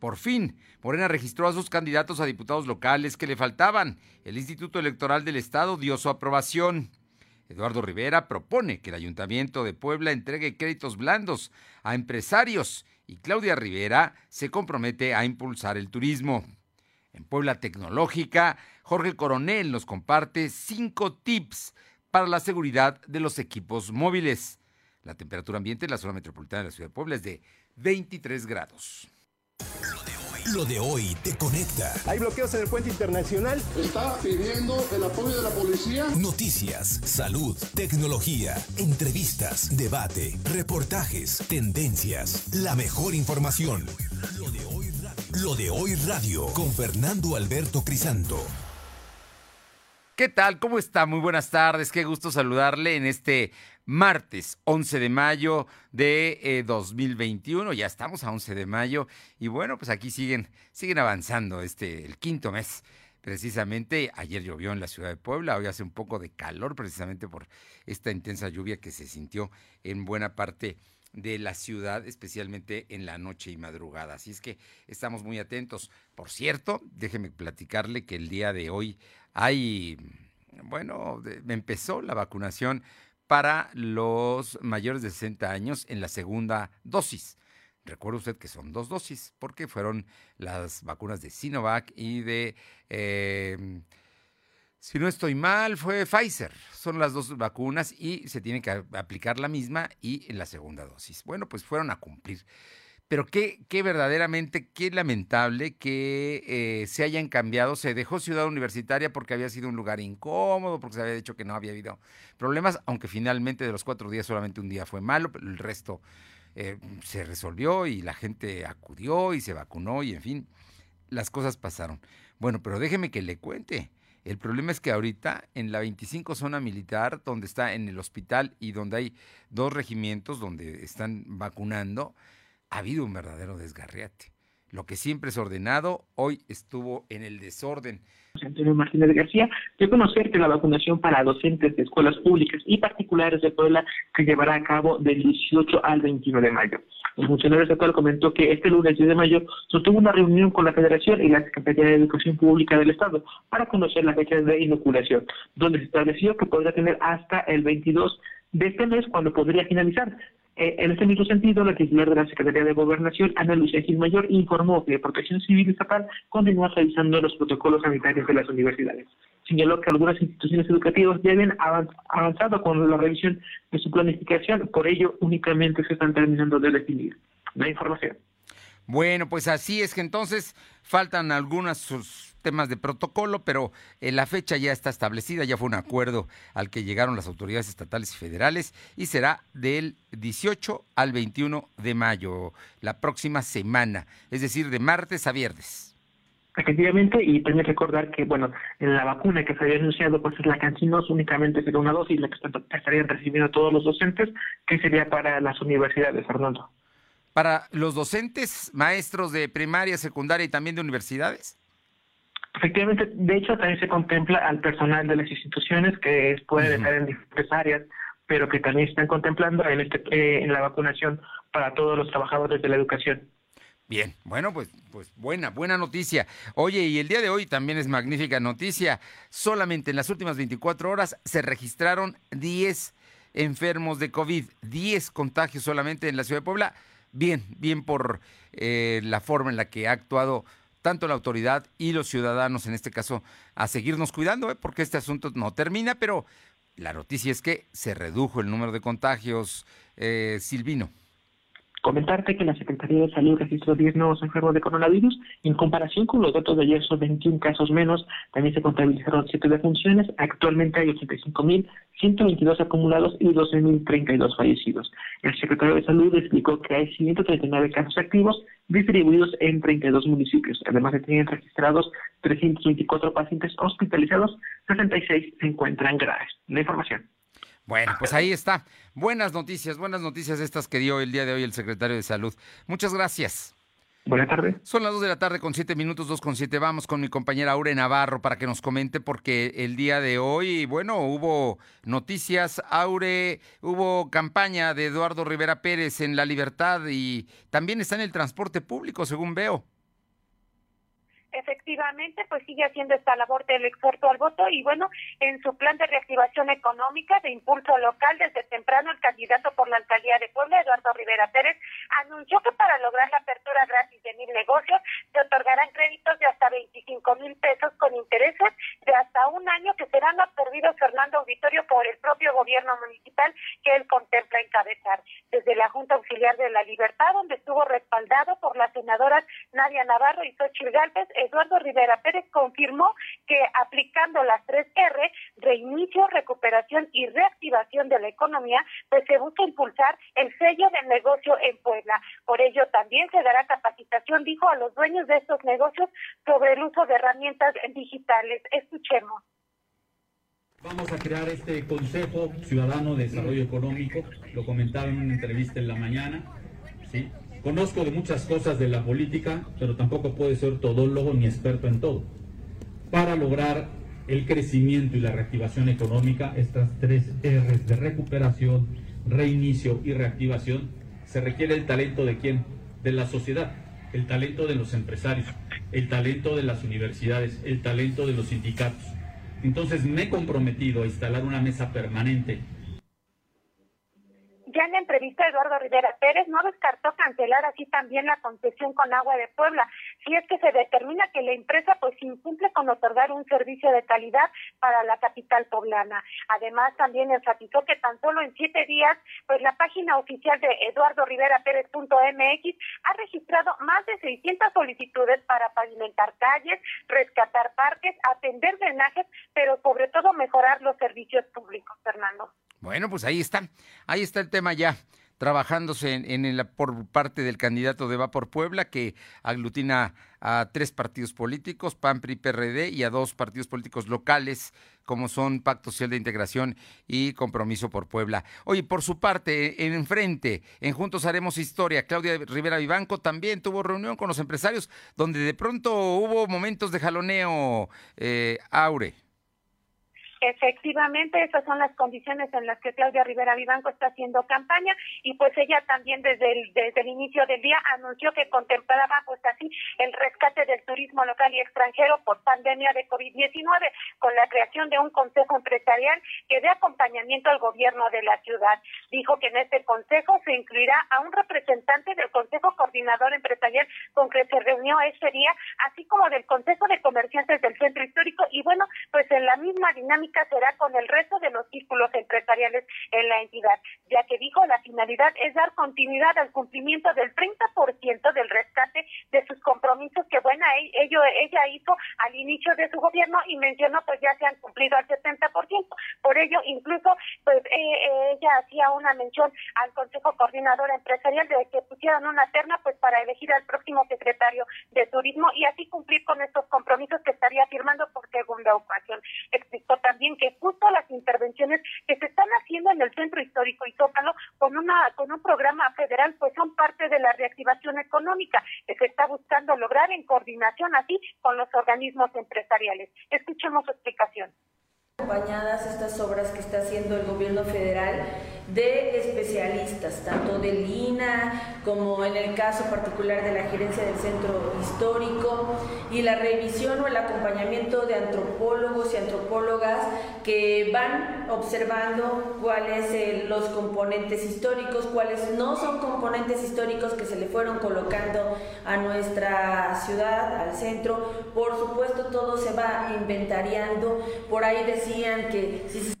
Por fin, Morena registró a sus candidatos a diputados locales que le faltaban. El Instituto Electoral del Estado dio su aprobación. Eduardo Rivera propone que el Ayuntamiento de Puebla entregue créditos blandos a empresarios y Claudia Rivera se compromete a impulsar el turismo. En Puebla Tecnológica, Jorge Coronel nos comparte cinco tips para la seguridad de los equipos móviles. La temperatura ambiente en la zona metropolitana de la ciudad de Puebla es de 23 grados. Lo de hoy te conecta. Hay bloqueos en el puente internacional. Está pidiendo el apoyo de la policía. Noticias, salud, tecnología, entrevistas, debate, reportajes, tendencias, la mejor información. Lo de hoy radio, Lo de hoy radio con Fernando Alberto Crisanto. ¿Qué tal? ¿Cómo está? Muy buenas tardes. Qué gusto saludarle en este martes 11 de mayo de 2021. Eh, ya estamos a 11 de mayo y bueno, pues aquí siguen, siguen avanzando este, el quinto mes. Precisamente ayer llovió en la ciudad de Puebla, hoy hace un poco de calor precisamente por esta intensa lluvia que se sintió en buena parte de la ciudad, especialmente en la noche y madrugada. Así es que estamos muy atentos. Por cierto, déjeme platicarle que el día de hoy hay, bueno, empezó la vacunación para los mayores de 60 años en la segunda dosis. Recuerde usted que son dos dosis, porque fueron las vacunas de Sinovac y de, em, si no estoy mal, fue Pfizer. Son las dos vacunas y se tiene que aplicar la misma y en la segunda dosis. Bueno, pues fueron a cumplir. Pero qué, qué verdaderamente, qué lamentable que eh, se hayan cambiado. Se dejó Ciudad Universitaria porque había sido un lugar incómodo, porque se había dicho que no había habido problemas, aunque finalmente de los cuatro días solamente un día fue malo, pero el resto eh, se resolvió y la gente acudió y se vacunó y en fin, las cosas pasaron. Bueno, pero déjeme que le cuente. El problema es que ahorita en la 25 zona militar, donde está en el hospital y donde hay dos regimientos donde están vacunando, ha habido un verdadero desgarriate. Lo que siempre es ordenado, hoy estuvo en el desorden. Antonio Martínez García, de conocer que la vacunación para docentes de escuelas públicas y particulares de Puebla se llevará a cabo del 18 al 21 de mayo. El funcionario estatal comentó que este lunes 10 de mayo sostuvo una reunión con la Federación y la Secretaría de Educación Pública del Estado para conocer la fecha de inoculación, donde se estableció que podría tener hasta el 22 de este mes cuando podría finalizar. Eh, en este mismo sentido, la titular de la Secretaría de Gobernación, Ana Lucía Mayor, informó que Protección Civil Estatal continúa revisando los protocolos sanitarios de las universidades. Señaló que algunas instituciones educativas ya habían avanzado con la revisión de su planificación, por ello únicamente se están terminando de definir la información. Bueno, pues así es que entonces faltan algunas temas de protocolo, pero eh, la fecha ya está establecida, ya fue un acuerdo al que llegaron las autoridades estatales y federales y será del 18 al 21 de mayo, la próxima semana, es decir, de martes a viernes. Efectivamente, y también recordar que, bueno, en la vacuna que se había anunciado, pues es la Cancinos, únicamente será una dosis, la que estarían recibiendo todos los docentes, que sería para las universidades, Fernando. ¿Para los docentes, maestros de primaria, secundaria y también de universidades? Efectivamente, de hecho también se contempla al personal de las instituciones que pueden estar en diferentes áreas, pero que también están contemplando en, este, eh, en la vacunación para todos los trabajadores de la educación. Bien, bueno, pues, pues buena, buena noticia. Oye, y el día de hoy también es magnífica noticia. Solamente en las últimas 24 horas se registraron 10 enfermos de COVID, 10 contagios solamente en la ciudad de Puebla. Bien, bien por eh, la forma en la que ha actuado tanto la autoridad y los ciudadanos, en este caso, a seguirnos cuidando, ¿eh? porque este asunto no termina, pero la noticia es que se redujo el número de contagios. Eh, Silvino. Comentarte que la Secretaría de Salud registró 10 nuevos enfermos de coronavirus. En comparación con los datos de ayer, son 21 casos menos. También se contabilizaron 7 defunciones. Actualmente hay 85.122 acumulados y 12.032 fallecidos. El secretario de Salud explicó que hay 139 casos activos distribuidos en 32 municipios. Además, se tienen registrados 324 pacientes hospitalizados, 66 se encuentran graves. La información. Bueno, pues ahí está. Buenas noticias, buenas noticias estas que dio el día de hoy el secretario de Salud. Muchas gracias. Buenas tardes. Son las dos de la tarde con siete minutos, dos con siete. Vamos con mi compañera Aure Navarro para que nos comente porque el día de hoy, bueno, hubo noticias, Aure, hubo campaña de Eduardo Rivera Pérez en La Libertad y también está en el transporte público, según veo. Efectivamente, pues sigue haciendo esta labor del exhorto al voto y bueno, en su plan de reactivación económica de impulso local desde temprano el candidato por la alcaldía de Puebla, Eduardo Rivera Pérez, anunció que para lograr la apertura gratis de mil negocios se otorgarán créditos de hasta 25 mil pesos con intereses de hasta un año que serán absorbidos Fernando Auditorio por el propio gobierno municipal que él contempla encabezar. Desde la Junta Auxiliar de la Libertad, donde estuvo respaldado por las senadoras Nadia Navarro y Xochitl Galvez, Eduardo Rivera Pérez confirmó que aplicando las tres R, reinicio, recuperación y reactivación de la economía, pues se busca impulsar el sello del negocio en Puebla. Por ello también se dará capacitación, dijo, a los dueños de estos negocios sobre el uso de herramientas digitales. Escuchemos. Vamos a crear este Consejo Ciudadano de Desarrollo Económico, lo comentaba en una entrevista en la mañana, ¿sí? Conozco de muchas cosas de la política, pero tampoco puedo ser todólogo ni experto en todo. Para lograr el crecimiento y la reactivación económica, estas tres R's de recuperación, reinicio y reactivación, se requiere el talento de quién? De la sociedad, el talento de los empresarios, el talento de las universidades, el talento de los sindicatos. Entonces me he comprometido a instalar una mesa permanente ya en la entrevista, Eduardo Rivera Pérez no descartó cancelar así también la concesión con agua de Puebla, si es que se determina que la empresa pues incumple con otorgar un servicio de calidad para la capital poblana. Además, también enfatizó que tan solo en siete días, pues la página oficial de Eduardo Rivera Pérez.mx ha registrado más de 600 solicitudes para pavimentar calles, rescatar parques, atender drenajes, pero sobre todo mejorar los servicios públicos, Fernando. Bueno, pues ahí está, ahí está el tema ya trabajándose en, en por parte del candidato de Va por Puebla, que aglutina a tres partidos políticos, PAN, PRI, PRD, y a dos partidos políticos locales, como son Pacto Social de Integración y Compromiso por Puebla. Oye, por su parte, en enfrente, en Juntos Haremos Historia, Claudia Rivera Vivanco también tuvo reunión con los empresarios, donde de pronto hubo momentos de jaloneo, eh, Aure. Efectivamente, esas son las condiciones en las que Claudia Rivera Vivanco está haciendo campaña y pues ella también desde el, desde el inicio del día anunció que contemplaba pues así el rescate del turismo local y extranjero por pandemia de COVID-19 con la creación de un consejo empresarial que dé acompañamiento al gobierno de la ciudad. Dijo que en este consejo se incluirá a un representante del Consejo Coordinador Empresarial con que se reunió ese día, así como del Consejo de Comerciantes del Centro Histórico y bueno, pues en la misma dinámica será con el resto de los círculos empresariales en la entidad, ya que dijo la finalidad es dar continuidad al cumplimiento del 30% del rescate de sus compromisos que bueno, ello, ella hizo al inicio de su gobierno y mencionó pues ya se han cumplido al 70%. Por ello, incluso pues eh, eh, ella hacía una mención al Consejo Coordinador Empresarial de que pusieran una terna pues para elegir al próximo secretario de Turismo y así cumplir con estos compromisos que estaría firmando por segunda ocasión. Explicó también que justo las intervenciones que se están haciendo en el centro histórico y Zócalo con una con un programa federal pues son parte de la reactivación económica que se está buscando lograr en coordinación así con los organismos empresariales. Escuchemos su explicación acompañadas estas obras que está haciendo el gobierno federal de especialistas, tanto del INA como en el caso particular de la gerencia del centro histórico y la revisión o el acompañamiento de antropólogos y antropólogas que van observando cuáles eh, los componentes históricos, cuáles no son componentes históricos que se le fueron colocando a nuestra ciudad, al centro. Por supuesto, todo se va inventariando. Por ahí decían que si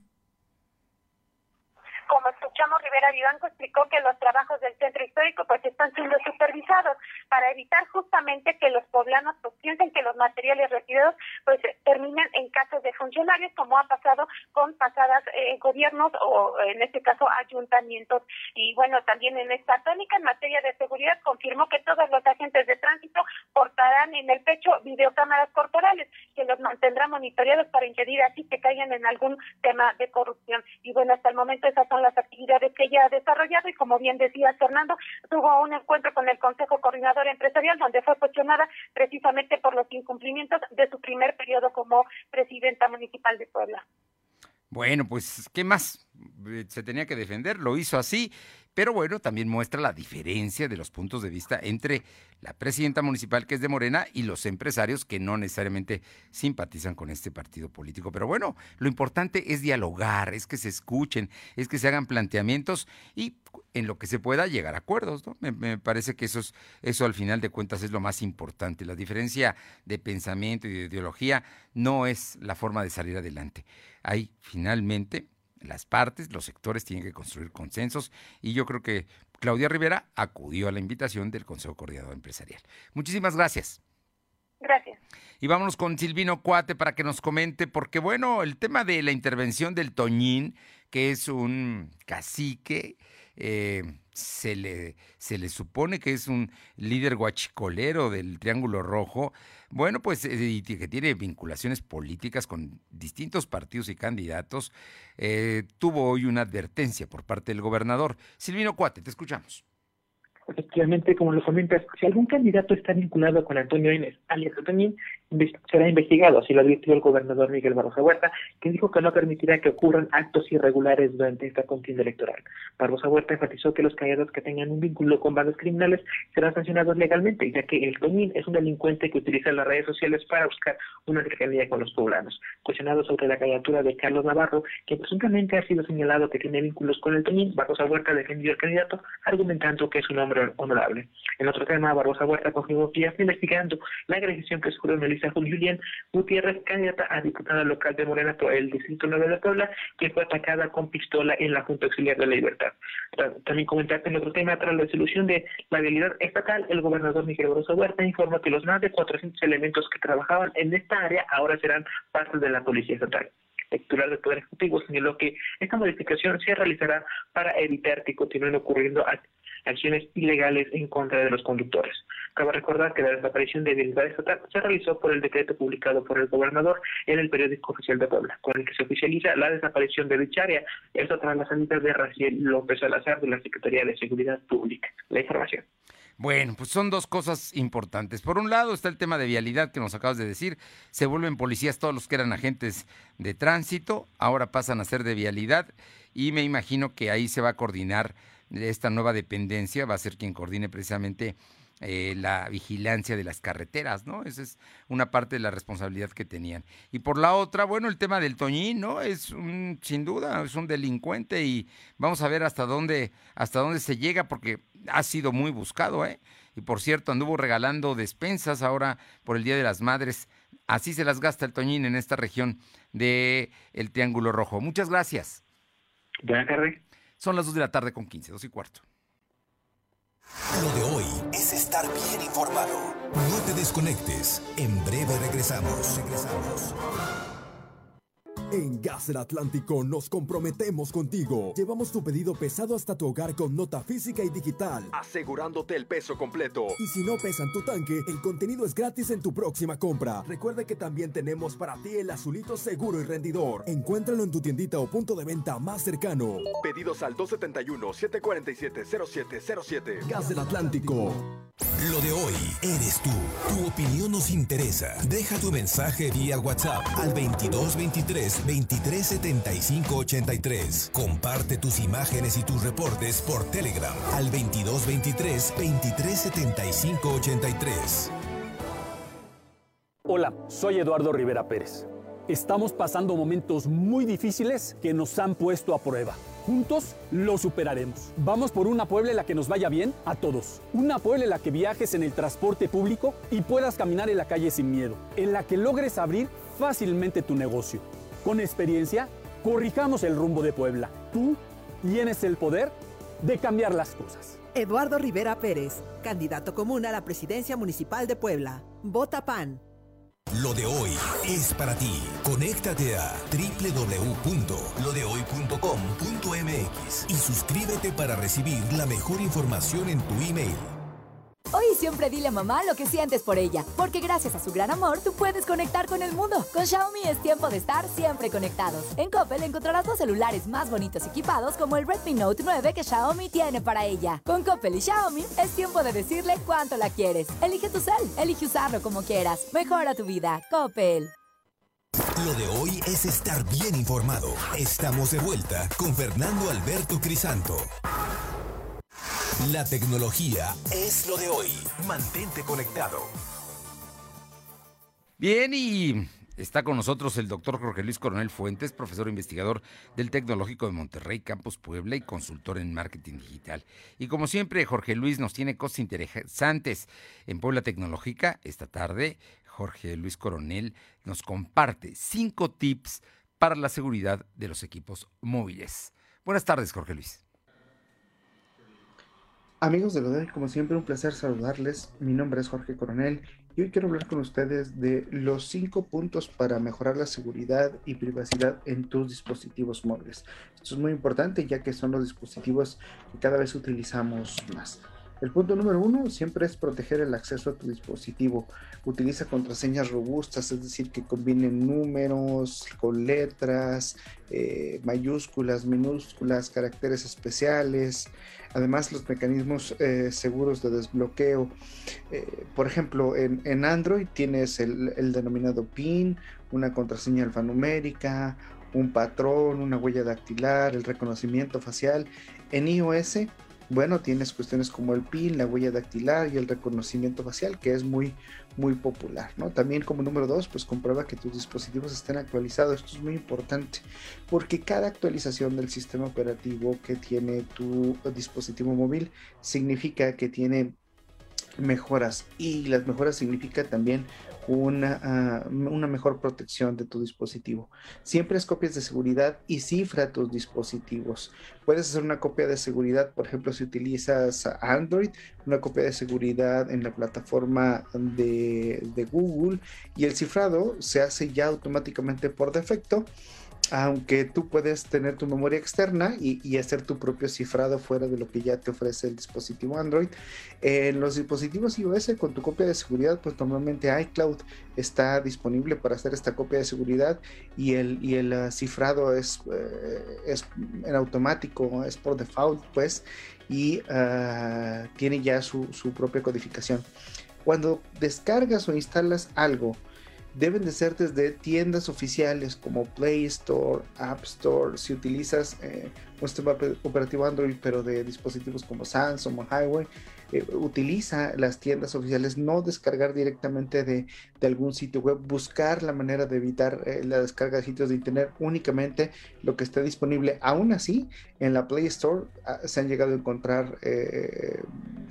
como escuchamos, Rivera Vivanco explicó que los trabajos del centro histórico pues están siendo supervisados para evitar justamente que los poblanos pues piensen que los materiales retirados pues terminen en casos de funcionarios como ha pasado con pasadas eh, gobiernos o en este caso ayuntamientos. Y bueno también en esta tónica en materia de seguridad confirmó que todos los agentes de tránsito portarán en el pecho videocámaras corporales que los mantendrá monitoreados para impedir así que caigan en algún tema de corrupción. Y bueno hasta el momento esas son las actividades que ella desarrollado y como bien decía Fernando, tuvo un encuentro con el Consejo Coordinador Empresarial donde fue cuestionada precisamente por los incumplimientos de su primer periodo como presidenta municipal de Puebla. Bueno, pues, ¿qué más? eh, se tenía que defender, lo hizo así, pero bueno, también muestra la diferencia de los puntos de vista entre la presidenta municipal, que es de Morena, y los empresarios que no necesariamente simpatizan con este partido político. Pero bueno, lo importante es dialogar, es que se escuchen, es que se hagan planteamientos y en lo que se pueda llegar a acuerdos. Me, parece que eso, es, eso al final de cuentas es lo más importante. La diferencia de pensamiento y de ideología no es la forma de salir adelante. Hay finalmente las partes, los sectores tienen que construir consensos y yo creo que Claudia Rivera acudió a la invitación del Consejo Coordinador Empresarial. Muchísimas gracias. Gracias. Y vámonos con Silvino Cuate para que nos comente, porque bueno, el tema de la intervención del Toñín, que es un cacique, eh, se, le, se le supone que es un líder guachicolero del Triángulo Rojo, bueno, pues eh, que tiene vinculaciones políticas con distintos partidos y candidatos, eh, tuvo hoy una advertencia por parte del gobernador. Silvino Cuate, te escuchamos. Efectivamente, como lo comentas, si algún candidato está vinculado con Antonio Inés, alias Antonín, será investigado, así lo advirtió el gobernador Miguel Barroso Huerta, que dijo que no permitirá que ocurran actos irregulares durante esta contienda electoral. Barroso Huerta enfatizó que los candidatos que tengan un vínculo con bandas criminales serán sancionados legalmente, ya que el Toñín es un delincuente que utiliza las redes sociales para buscar una cercanía con los poblanos. Cuestionado sobre la candidatura de Carlos Navarro, que presuntamente ha sido señalado que tiene vínculos con el Toñín, Barroso Huerta defendió al candidato, argumentando que es un hombre honorable. En otro tema, Barbosa Huerta confirmó que ya está investigando la agresión que sufrió Melissa Julián Gutiérrez, candidata a diputada local de Morena por el Distrito 9 de Puebla, que fue atacada con pistola en la Junta Auxiliar de la Libertad. También comentarte en otro tema, tras la resolución de la realidad estatal, el gobernador Miguel Barbosa Huerta informa que los más de 400 elementos que trabajaban en esta área ahora serán parte de la Policía Estatal el titular del Poder Ejecutivo señaló que esta modificación se realizará para evitar que continúen ocurriendo acciones ilegales en contra de los conductores. Cabe recordar que la desaparición de habilidad estatal se realizó por el decreto publicado por el gobernador en el periódico oficial de Puebla, con el que se oficializa la desaparición de dicha área, esto tras la salida de Raciel López Salazar de la Secretaría de Seguridad Pública. La información. Bueno, pues son dos cosas importantes. Por un lado está el tema de vialidad que nos acabas de decir. Se vuelven policías todos los que eran agentes de tránsito, ahora pasan a ser de vialidad y me imagino que ahí se va a coordinar esta nueva dependencia, va a ser quien coordine precisamente eh, la vigilancia de las carreteras, ¿no? Esa es una parte de la responsabilidad que tenían. Y por la otra, bueno, el tema del Toñín, ¿no? Es un, sin duda, es un delincuente y vamos a ver hasta dónde, hasta dónde se llega, porque ha sido muy buscado, ¿eh? Y por cierto, anduvo regalando despensas ahora por el Día de las Madres. Así se las gasta el Toñín en esta región del el Triángulo Rojo. Muchas gracias. Buenas tardes. Son las 2 de la tarde con 15, 2 y cuarto. Lo de hoy es estar bien informado. No te desconectes. En breve regresamos. Regresamos. En Gas del Atlántico nos comprometemos contigo. Llevamos tu pedido pesado hasta tu hogar con nota física y digital, asegurándote el peso completo. Y si no pesan tu tanque, el contenido es gratis en tu próxima compra. Recuerda que también tenemos para ti el azulito seguro y rendidor. Encuéntralo en tu tiendita o punto de venta más cercano. Pedidos al 271-747-0707. Gas del Atlántico. Lo de hoy eres tú. Tu opinión nos interesa. Deja tu mensaje vía WhatsApp al 2223 237583. Comparte tus imágenes y tus reportes por Telegram al 2223 237583. Hola, soy Eduardo Rivera Pérez. Estamos pasando momentos muy difíciles que nos han puesto a prueba. Juntos lo superaremos. Vamos por una Puebla en la que nos vaya bien a todos. Una Puebla en la que viajes en el transporte público y puedas caminar en la calle sin miedo. En la que logres abrir fácilmente tu negocio con experiencia, corrijamos el rumbo de Puebla. Tú tienes el poder de cambiar las cosas. Eduardo Rivera Pérez, candidato común a la presidencia municipal de Puebla. Vota PAN. Lo de hoy es para ti. Conéctate a www.lodehoy.com.mx y suscríbete para recibir la mejor información en tu email. Hoy siempre dile a mamá lo que sientes por ella, porque gracias a su gran amor tú puedes conectar con el mundo. Con Xiaomi es tiempo de estar siempre conectados. En Coppel encontrarás los celulares más bonitos equipados como el Redmi Note 9 que Xiaomi tiene para ella. Con Coppel y Xiaomi es tiempo de decirle cuánto la quieres. Elige tu cel, elige usarlo como quieras. Mejora tu vida. Coppel. Lo de hoy es estar bien informado. Estamos de vuelta con Fernando Alberto Crisanto. La tecnología es lo de hoy. Mantente conectado. Bien, y está con nosotros el doctor Jorge Luis Coronel Fuentes, profesor investigador del Tecnológico de Monterrey, Campus Puebla y consultor en marketing digital. Y como siempre, Jorge Luis nos tiene cosas interesantes en Puebla Tecnológica. Esta tarde, Jorge Luis Coronel nos comparte cinco tips para la seguridad de los equipos móviles. Buenas tardes, Jorge Luis. Amigos de Lodel, como siempre un placer saludarles. Mi nombre es Jorge Coronel y hoy quiero hablar con ustedes de los cinco puntos para mejorar la seguridad y privacidad en tus dispositivos móviles. Esto es muy importante ya que son los dispositivos que cada vez utilizamos más. El punto número uno siempre es proteger el acceso a tu dispositivo. Utiliza contraseñas robustas, es decir, que combinen números con letras, eh, mayúsculas, minúsculas, caracteres especiales. Además, los mecanismos eh, seguros de desbloqueo. Eh, por ejemplo, en, Android tienes el, el denominado PIN, una contraseña alfanumérica, un patrón, una huella dactilar, el reconocimiento facial. En iOS bueno, tienes cuestiones como el PIN, la huella dactilar y el reconocimiento facial, que es muy, muy popular, ¿no? También como número dos, pues comprueba que tus dispositivos estén actualizados. Esto es muy importante, porque cada actualización del sistema operativo que tiene tu dispositivo móvil significa que tiene mejoras y las mejoras significa también una, ah, una, mejor protección de tu dispositivo. Siempre es copias de seguridad y cifra tus dispositivos. Puedes hacer una copia de seguridad, por ejemplo, si utilizas Android, una copia de seguridad en la plataforma de, de Google y el cifrado se hace ya automáticamente por defecto aunque tú puedes tener tu memoria externa y, hacer tu propio cifrado fuera de lo que ya te ofrece el dispositivo Android. En los dispositivos iOS con tu copia de seguridad, pues normalmente iCloud está disponible para hacer esta copia de seguridad y el, y el uh, cifrado es, eh, es en automático, es por default, pues, y uh, tiene ya su, su propia codificación. Cuando descargas o instalas algo, deben de ser desde tiendas oficiales como Play Store, App Store, si utilizas eh, un sistema operativo Android pero de dispositivos como Samsung o Highway, eh, utiliza las tiendas oficiales, no descargar directamente de, algún sitio web, buscar la manera de evitar eh, la descarga de sitios de internet, únicamente lo que esté disponible. Aún así, en la Play Store ah, se han llegado a encontrar eh,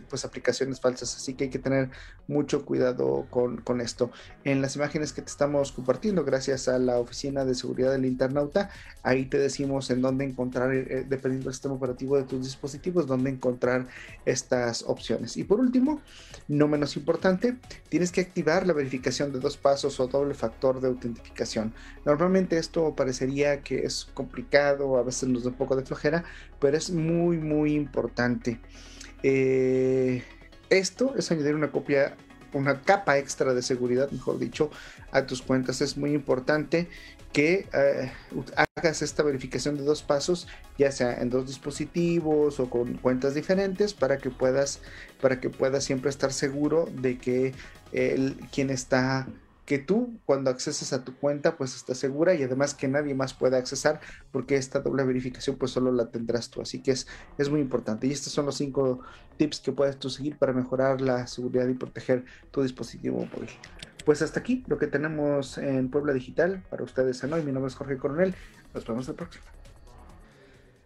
pues aplicaciones falsas, así que hay que tener mucho cuidado con, con, esto. En las imágenes que te estamos compartiendo, gracias a la Oficina de Seguridad del Internauta, ahí te decimos en dónde encontrar, dependiendo del sistema operativo de tus dispositivos, dónde encontrar estas opciones y por último, no menos importante, tienes que activar la verificación de dos pasos o doble factor de autentificación. Normalmente esto parecería que es complicado, a veces nos da un poco de flojera, pero es muy, muy importante. Eh, esto es añadir una copia una capa extra de seguridad, mejor dicho, a tus cuentas. Es muy importante que eh, hagas esta verificación de dos pasos, ya sea en dos dispositivos o con cuentas diferentes, para que puedas, para que puedas siempre estar seguro de que el, quien está que tú cuando acceses a tu cuenta pues estás segura y además que nadie más pueda accesar porque esta doble verificación pues solo la tendrás tú. Así que es, es muy importante. Y estos son los cinco tips que puedes tú seguir para mejorar la seguridad y proteger tu dispositivo móvil. Pues hasta aquí lo que tenemos en Puebla Digital para ustedes en hoy. Mi nombre es Jorge Coronel. Nos vemos la próxima.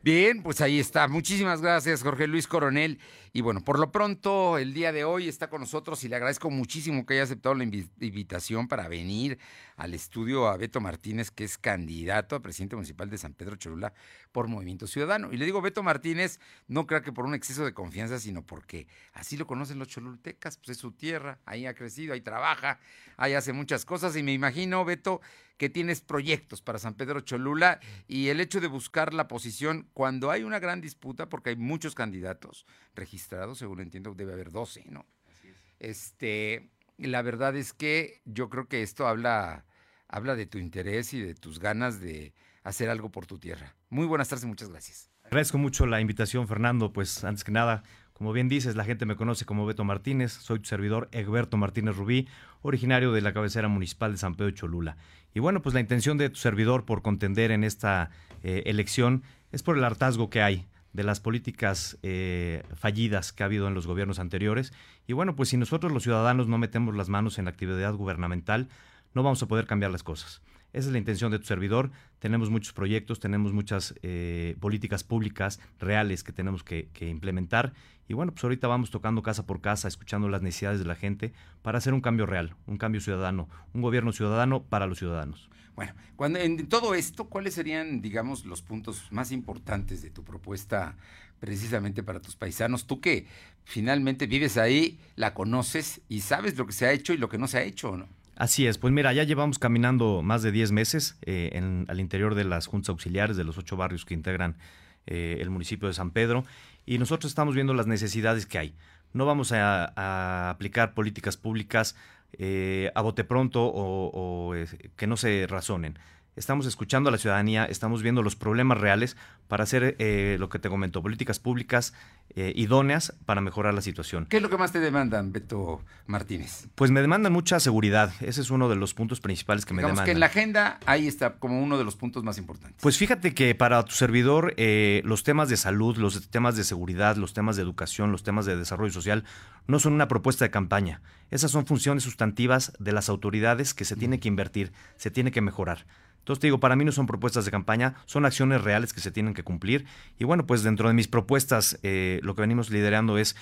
Bien, pues ahí está. Muchísimas gracias, Jorge Luis Coronel. Y bueno, por lo pronto, el día de hoy está con nosotros y le agradezco muchísimo que haya aceptado la invitación para venir al estudio a Beto Martínez, que es candidato a presidente municipal de San Pedro Cholula por Movimiento Ciudadano. Y le digo Beto Martínez, no creo que por un exceso de confianza, sino porque así lo conocen los cholultecas, pues es su tierra, ahí ha crecido, ahí trabaja, ahí hace muchas cosas. Y me imagino, Beto, que tienes proyectos para San Pedro Cholula y el hecho de buscar la posición cuando hay una gran disputa, porque hay muchos candidatos registrados, según entiendo, debe haber 12, ¿no? Este, la verdad es que yo creo que esto habla, habla de tu interés y de tus ganas de hacer algo por tu tierra. Muy buenas tardes y muchas gracias. Agradezco mucho la invitación, Fernando. Pues antes que nada, Como bien dices, la gente me conoce como Beto Martínez, soy tu servidor Egberto Martínez Rubí, originario de la cabecera municipal de San Pedro Cholula. Y bueno, pues la intención de tu servidor por contender en esta eh, elección es por el hartazgo que hay de las políticas eh, fallidas que ha habido en los gobiernos anteriores. Y bueno, pues si nosotros los ciudadanos no metemos las manos en la actividad gubernamental, no vamos a poder cambiar las cosas. Esa es la intención de tu servidor. Tenemos muchos proyectos, tenemos muchas eh, políticas públicas reales que tenemos que, implementar. Y bueno, pues ahorita vamos tocando casa por casa, escuchando las necesidades de la gente para hacer un cambio real, un cambio ciudadano, un gobierno ciudadano para los ciudadanos. Bueno, cuando en todo esto, ¿cuáles serían, digamos, los puntos más importantes de tu propuesta precisamente para tus paisanos? Tú que finalmente vives ahí, la conoces y sabes lo que se ha hecho y lo que no se ha hecho, ¿no? Así es, pues mira, ya llevamos caminando más de 10 meses eh, al interior de las juntas auxiliares de los ocho barrios que integran eh, el municipio de San Pedro y nosotros estamos viendo las necesidades que hay. No vamos a, aplicar políticas públicas eh, a bote pronto o que no se razonen estamos escuchando a la ciudadanía, estamos viendo los problemas reales para hacer eh, lo que te comento, políticas públicas eh, idóneas para mejorar la situación. ¿Qué es lo que más te demandan, Beto Martínez? Pues me demandan mucha seguridad, ese es uno de los puntos principales que me demandan. que en la agenda ahí está como uno de los puntos más importantes. Pues fíjate que para tu servidor eh, los temas de salud, los temas de seguridad, los temas de educación, los temas de desarrollo social no son una propuesta de campaña. Esas son funciones sustantivas de las autoridades que se tiene que invertir, se tiene que mejorar. Entonces te digo, para mí no son propuestas de campaña, son acciones reales que se tienen que cumplir. Y bueno, pues dentro de mis propuestas, eh, lo que venimos liderando es,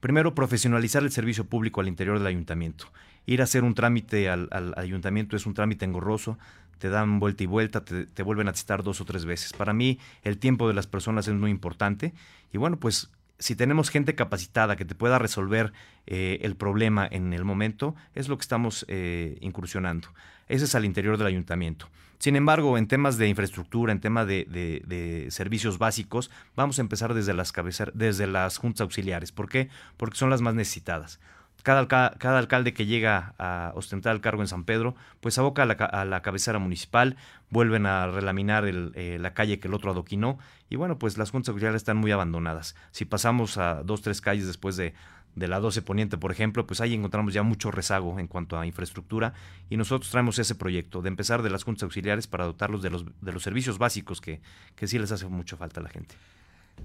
primero, profesionalizar el servicio público al interior del ayuntamiento. Ir a hacer un trámite al, ayuntamiento es un trámite engorroso, te dan vuelta y vuelta, te, vuelven a citar dos o tres veces. Para mí, el tiempo de las personas es muy importante. Y bueno, pues si tenemos gente capacitada que te pueda resolver eh, el problema en el momento, es lo que estamos eh, incursionando. Ese es al interior del ayuntamiento. Sin embargo, en temas de infraestructura, en temas de, servicios básicos, vamos a empezar desde las, desde las juntas auxiliares. ¿Por qué? Porque son las más necesitadas. Cada, cada, alcalde que llega a ostentar el cargo en San Pedro, pues aboca a la, cabecera municipal, vuelven a relaminar eh, la calle que el otro adoquinó, y bueno, pues las juntas auxiliares están muy abandonadas. Si pasamos a dos, tres calles después de, de la 12 Poniente, por ejemplo, pues ahí encontramos ya mucho rezago en cuanto a infraestructura y nosotros traemos ese proyecto de empezar de las juntas auxiliares para dotarlos de los, de los servicios básicos que, que sí les hace mucho falta a la gente.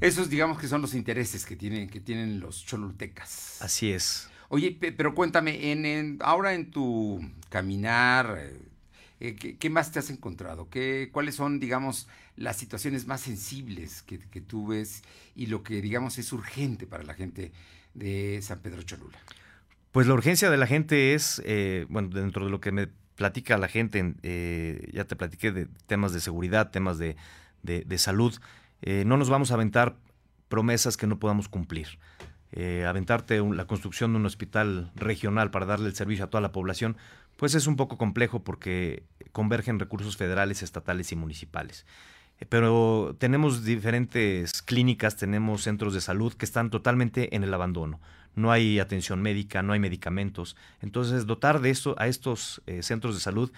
Esos digamos que son los intereses que tienen, que tienen los cholultecas. Así es. Oye, pero cuéntame, en, ahora en tu caminar, eh, eh, ¿qué, más te has encontrado? ¿Qué, ¿Cuáles son, digamos, las situaciones más sensibles que, que tú ves y lo que, digamos, es urgente para la gente de San Pedro Cholula? Pues la urgencia de la gente es, eh, bueno, dentro de lo que me platica la gente, eh, ya te platiqué de temas de seguridad, temas de, de, salud, eh, no nos vamos a aventar promesas que no podamos cumplir. aventarte la construcción de un hospital regional para darle el servicio a toda la población, pues es un poco complejo porque convergen recursos federales, estatales y municipales. Eh, pero tenemos diferentes clínicas, tenemos centros de salud que están totalmente en el abandono. No hay atención médica, no hay medicamentos. Entonces, dotar de esto a estos eh, centros de salud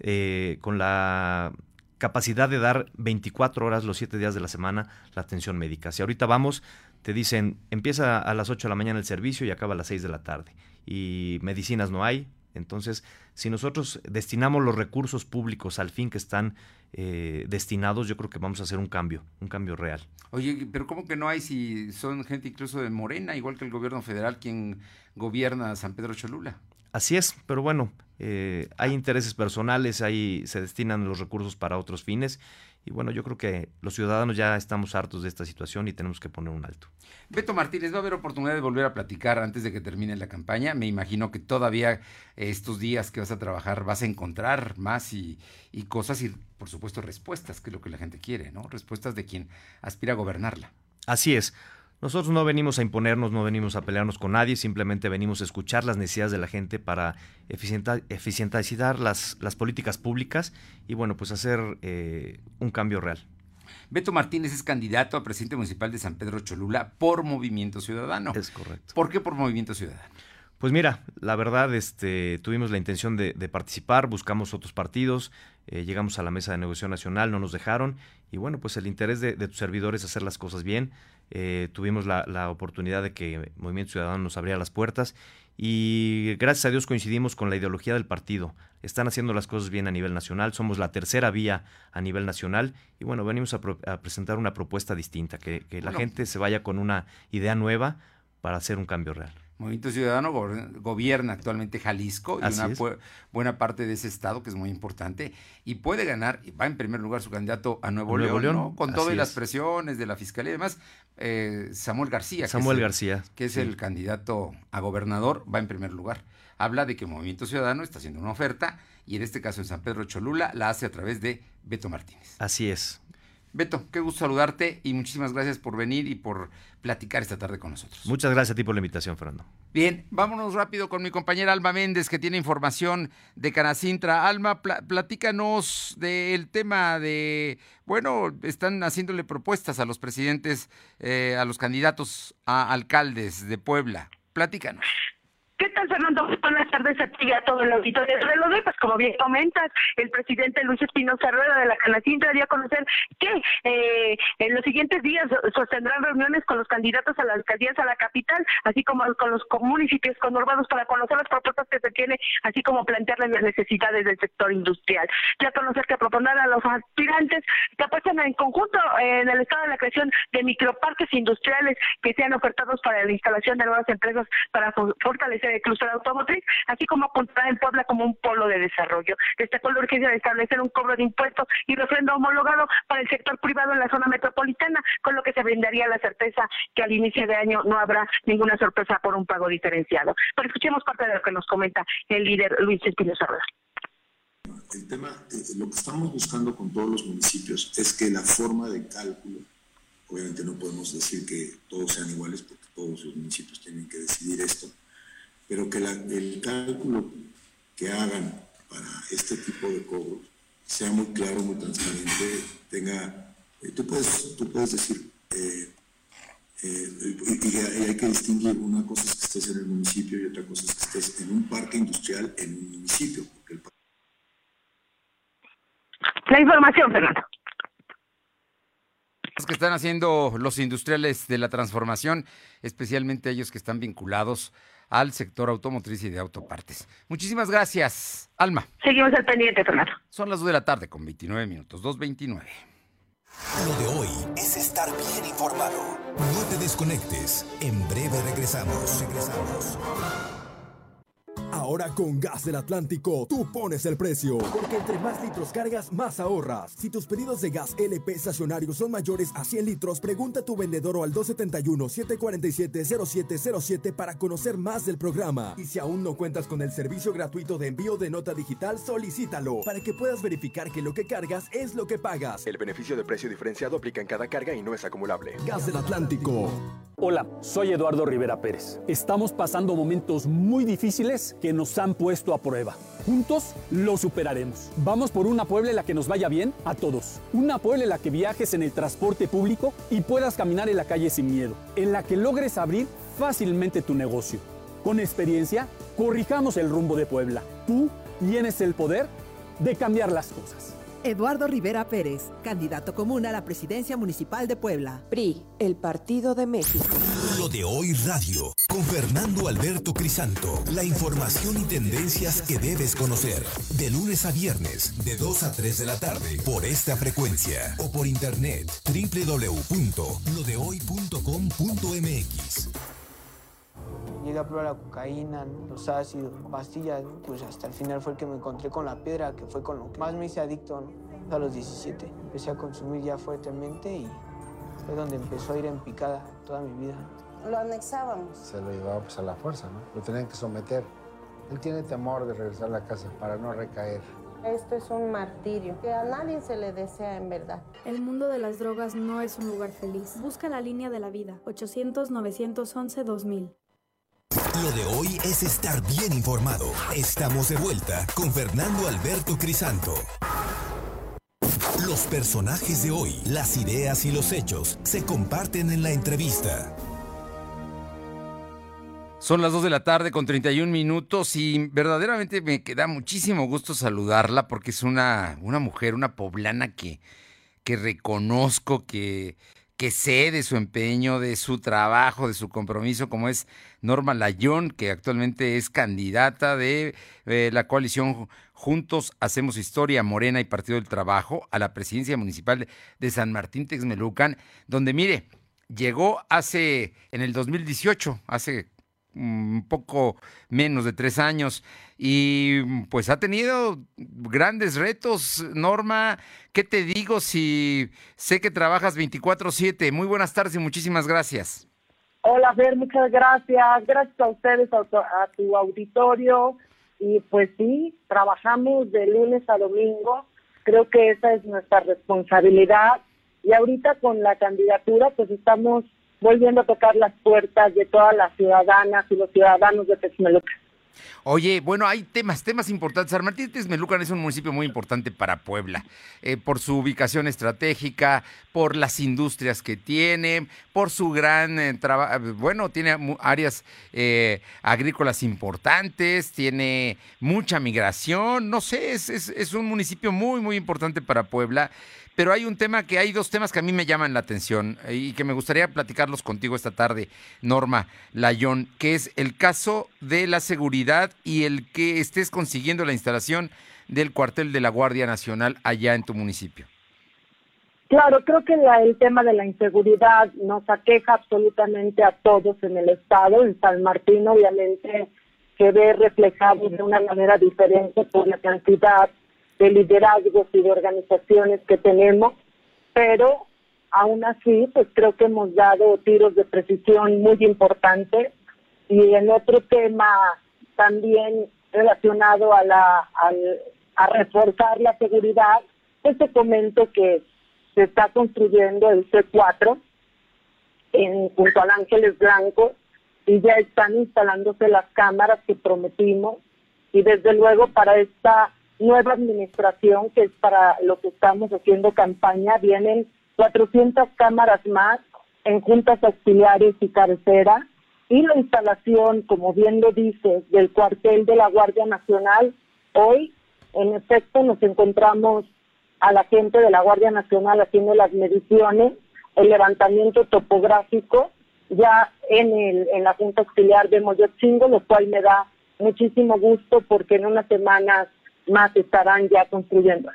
eh, con la capacidad de dar 24 horas los 7 días de la semana la atención médica. Si ahorita vamos, te dicen, empieza a las 8 de la mañana el servicio y acaba a las 6 de la tarde. Y medicinas no hay. Entonces, si nosotros destinamos los recursos públicos al fin que están eh, destinados, yo creo que vamos a hacer un cambio, un cambio real. Oye, pero ¿cómo que no hay si son gente incluso de Morena, igual que el gobierno federal quien gobierna San Pedro Cholula? Así es, pero bueno, eh, hay intereses personales, ahí se destinan los recursos para otros fines y bueno, yo creo que los ciudadanos ya estamos hartos de esta situación y tenemos que poner un alto. Beto Martínez, ¿va a haber oportunidad de volver a platicar antes de que termine la campaña? Me imagino que todavía estos días que vas a trabajar vas a encontrar más y, y cosas y por supuesto respuestas, que es lo que la gente quiere, ¿no? Respuestas de quien aspira a gobernarla. Así es. Nosotros no venimos a imponernos, no venimos a pelearnos con nadie, simplemente venimos a escuchar las necesidades de la gente para eficientizar las, las políticas públicas y bueno, pues hacer eh, un cambio real. Beto Martínez es candidato a presidente municipal de San Pedro Cholula por Movimiento Ciudadano. Es correcto. ¿Por qué por Movimiento Ciudadano? Pues mira, la verdad, este, tuvimos la intención de, participar, buscamos otros partidos, eh, llegamos a la mesa de negociación nacional, no nos dejaron, y bueno, pues el interés de, tus servidores es hacer las cosas bien. Eh, tuvimos la, la, oportunidad de que Movimiento Ciudadano nos abriera las puertas y gracias a Dios coincidimos con la ideología del partido. Están haciendo las cosas bien a nivel nacional, somos la tercera vía a nivel nacional y bueno, venimos a, presentar una propuesta distinta, que, la gente se vaya con una idea nueva para hacer un cambio real. Movimiento Ciudadano gobierna actualmente Jalisco y una buena parte de ese estado que es muy importante y puede ganar, y va en primer lugar su candidato a Nuevo, León, con todas las presiones de la fiscalía y demás, eh, Samuel García. Samuel García. Que es el candidato a gobernador, va en primer lugar. Habla de que Movimiento Ciudadano está haciendo una oferta y en este caso en San Pedro Cholula la hace a través de Beto Martínez. Así es. Beto, qué gusto saludarte y muchísimas gracias por venir y por platicar esta tarde con nosotros. Muchas gracias a ti por la invitación, Fernando. Bien, vámonos rápido con mi compañera Alma Méndez, que tiene información de Canacintra. Alma, platícanos del tema de, bueno, están haciéndole propuestas a los presidentes, eh, a los candidatos a alcaldes de Puebla. Platícanos. ¿Qué tal, Fernando? Buenas tardes a ti y a todo el auditorio de Reloj. Pues como bien comentas, el presidente Luis Espinosa Rueda de la Canacintra dio a conocer que eh, en los siguientes días sostendrán reuniones con los candidatos a las alcaldías a la capital, así como con los municipios conurbados para conocer las propuestas que se tiene, así como plantearles las necesidades del sector industrial. Ya conocer que propondrán a los aspirantes que apuesten en conjunto en el estado de la creación de microparques industriales que sean ofertados para la instalación de nuevas empresas para fortalecer de clúster automotriz, así como apuntar en Puebla como un polo de desarrollo. Destacó la urgencia de establecer un cobro de impuestos y refrendo homologado para el sector privado en la zona metropolitana, con lo que se brindaría la certeza que al inicio de año no habrá ninguna sorpresa por un pago diferenciado. Pero escuchemos parte de lo que nos comenta el líder Luis Rueda. El tema, eh, lo que estamos buscando con todos los municipios es que la forma de cálculo, obviamente no podemos decir que todos sean iguales porque todos los municipios tienen que decidir esto, pero que el cálculo que hagan para este tipo de cobros sea muy claro, muy transparente, tenga, eh, tú, puedes, tú puedes decir, eh, eh, y, hay que distinguir, una cosa es que estés en el municipio y otra cosa es que estés en un parque industrial en un municipio. La información, Fernando que están haciendo los industriales de la transformación, especialmente ellos que están vinculados al sector automotriz y de autopartes. Muchísimas gracias, Alma. Seguimos al pendiente, Fernando. Son las 2 de la tarde con 29 minutos, 2.29. Lo de hoy es estar bien informado. No te desconectes. En breve regresamos. Regresamos. Ahora con Gas del Atlántico, tú pones el precio. Porque entre más litros cargas, más ahorras. Si tus pedidos de gas LP estacionario son mayores a 100 litros, pregunta a tu vendedor o al 271-747-0707 para conocer más del programa. Y si aún no cuentas con el servicio gratuito de envío de nota digital, solicítalo para que puedas verificar que lo que cargas es lo que pagas. El beneficio de precio diferenciado aplica en cada carga y no es acumulable. Gas del Atlántico. Hola, soy Eduardo Rivera Pérez. Estamos pasando momentos muy difíciles que nos han puesto a prueba. Juntos lo superaremos. Vamos por una Puebla en la que nos vaya bien a todos. Una Puebla en la que viajes en el transporte público y puedas caminar en la calle sin miedo. En la que logres abrir fácilmente tu negocio. Con experiencia, corrijamos el rumbo de Puebla. Tú tienes el poder de cambiar las cosas. Eduardo Rivera Pérez, candidato común a la presidencia municipal de Puebla. PRI, el Partido de México. Lo de hoy radio, con Fernando Alberto Crisanto. La información y tendencias que debes conocer. De lunes a viernes, de 2 a 3 de la tarde, por esta frecuencia. O por internet, www.lodehoy.com.mx. Llegué a probar la cocaína, los ácidos, pastillas, pues hasta el final fue el que me encontré con la piedra, que fue con lo que más me hice adicto a los 17. Empecé a consumir ya fuertemente y fue donde empezó a ir en picada toda mi vida. Lo anexábamos. Se lo llevaba pues a la fuerza, ¿no? Lo tenían que someter. Él tiene temor de regresar a la casa para no recaer. Esto es un martirio que a nadie se le desea en verdad. El mundo de las drogas no es un lugar feliz. Busca la línea de la vida. 800-911-2000. Lo de hoy es estar bien informado. Estamos de vuelta con Fernando Alberto Crisanto. Los personajes de hoy, las ideas y los hechos se comparten en la entrevista. Son las 2 de la tarde con 31 minutos y verdaderamente me queda muchísimo gusto saludarla porque es una, una mujer, una poblana que, que reconozco, que, que sé de su empeño, de su trabajo, de su compromiso, como es Norma Layón, que actualmente es candidata de eh, la coalición Juntos Hacemos Historia, Morena y Partido del Trabajo a la presidencia municipal de San Martín Texmelucan, donde mire, llegó hace, en el 2018, hace un poco menos de tres años y pues ha tenido grandes retos. Norma, ¿qué te digo si sé que trabajas 24/7? Muy buenas tardes y muchísimas gracias. Hola, Fer, muchas gracias. Gracias a ustedes, a a tu auditorio. Y pues sí, trabajamos de lunes a domingo. Creo que esa es nuestra responsabilidad. Y ahorita con la candidatura, pues estamos volviendo a tocar las puertas de todas las ciudadanas y los ciudadanos de Texmelucan. Oye, bueno, hay temas, temas importantes. San Texmelucan es un municipio muy importante para Puebla, eh, por su ubicación estratégica, por las industrias que tiene, por su gran eh, trabajo, bueno, tiene áreas eh, agrícolas importantes, tiene mucha migración, no sé, es, es, es un municipio muy, muy importante para Puebla pero hay un tema que hay dos temas que a mí me llaman la atención eh, y que me gustaría platicarlos contigo esta tarde, Norma Layón, que es el caso de la seguridad y el que estés consiguiendo la instalación del cuartel de la Guardia Nacional allá en tu municipio. Claro, creo que el tema de la inseguridad nos aqueja absolutamente a todos en el Estado, en San Martín obviamente se ve reflejado de una manera diferente por la cantidad de liderazgos y de organizaciones que tenemos, pero aún así, pues creo que hemos dado tiros de precisión muy importantes. Y en otro tema también relacionado a, la, a, reforzar la seguridad, pues te comento que se está construyendo el C4 en, junto al Ángeles Blanco y ya están instalándose las cámaras que prometimos y desde luego para esta nueva administración, que es para lo que estamos haciendo campaña, vienen 400 cámaras más en juntas auxiliares y cabecera y la instalación, como bien lo dices, del cuartel de la Guardia Nacional. Hoy, en efecto, nos encontramos a la gente de la Guardia Nacional haciendo las mediciones, el levantamiento topográfico ya en, el, en la Junta Auxiliar de Moyochingo, lo cual me da muchísimo gusto porque en unas semanas más estarán ya construyendo.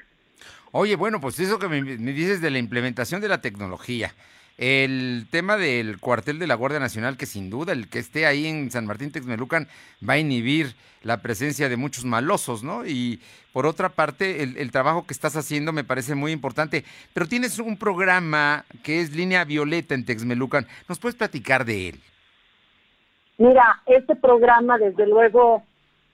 Oye, bueno, pues eso que me, dices de la implementación de la tecnología, el tema del cuartel de la Guardia Nacional, que sin duda el que esté ahí en San Martín Texmelucan va a inhibir la presencia de muchos malosos, ¿no? Y por otra parte, el, el, trabajo que estás haciendo me parece muy importante. Pero tienes un programa que es Línea Violeta en Texmelucan. ¿Nos puedes platicar de él? Mira, este programa desde luego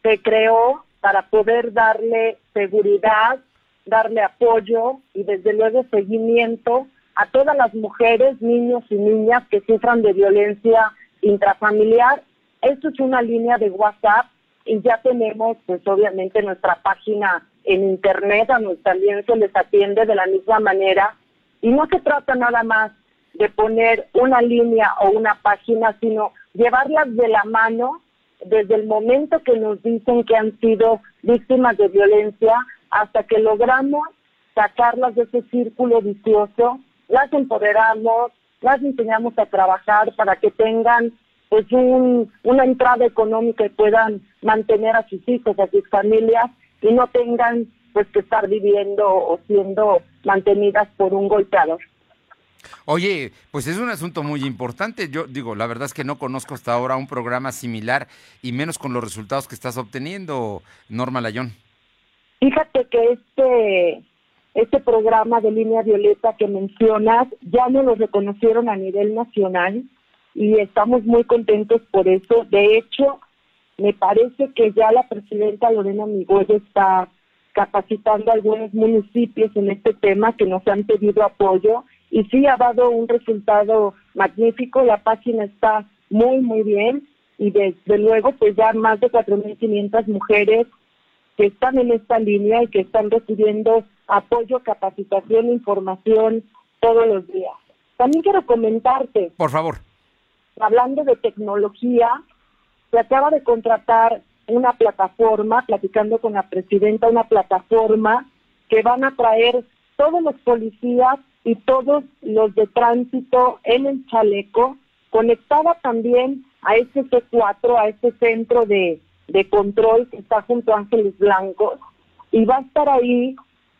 se creó para poder darle seguridad, darle apoyo y desde luego seguimiento a todas las mujeres, niños y niñas que sufran de violencia intrafamiliar. Esto es una línea de WhatsApp y ya tenemos pues obviamente nuestra página en internet, a nuestra también se les atiende de la misma manera y no se trata nada más de poner una línea o una página, sino llevarlas de la mano desde el momento que nos dicen que han sido víctimas de violencia hasta que logramos sacarlas de ese círculo vicioso, las empoderamos, las enseñamos a trabajar para que tengan pues un, una entrada económica y puedan mantener a sus hijos, a sus familias y no tengan pues que estar viviendo o siendo mantenidas por un golpeador. Oye, pues es un asunto muy importante. Yo digo, la verdad es que no conozco hasta ahora un programa similar y menos con los resultados que estás obteniendo, Norma Layón. Fíjate que este este programa de línea violeta que mencionas ya no lo reconocieron a nivel nacional y estamos muy contentos por eso. De hecho, me parece que ya la presidenta Lorena Migoya está capacitando a algunos municipios en este tema que nos han pedido apoyo y sí ha dado un resultado magnífico, la página está muy, muy bien y desde luego pues ya más de 4.500 mujeres que están en esta línea y que están recibiendo apoyo, capacitación, información todos los días. También quiero comentarte. Por favor. Hablando de tecnología, se acaba de contratar una plataforma, platicando con la presidenta, una plataforma que van a traer todos los policías y todos los de tránsito en el chaleco, conectada también a este C4, a este centro de, de control que está junto a Ángeles Blancos, y va a estar ahí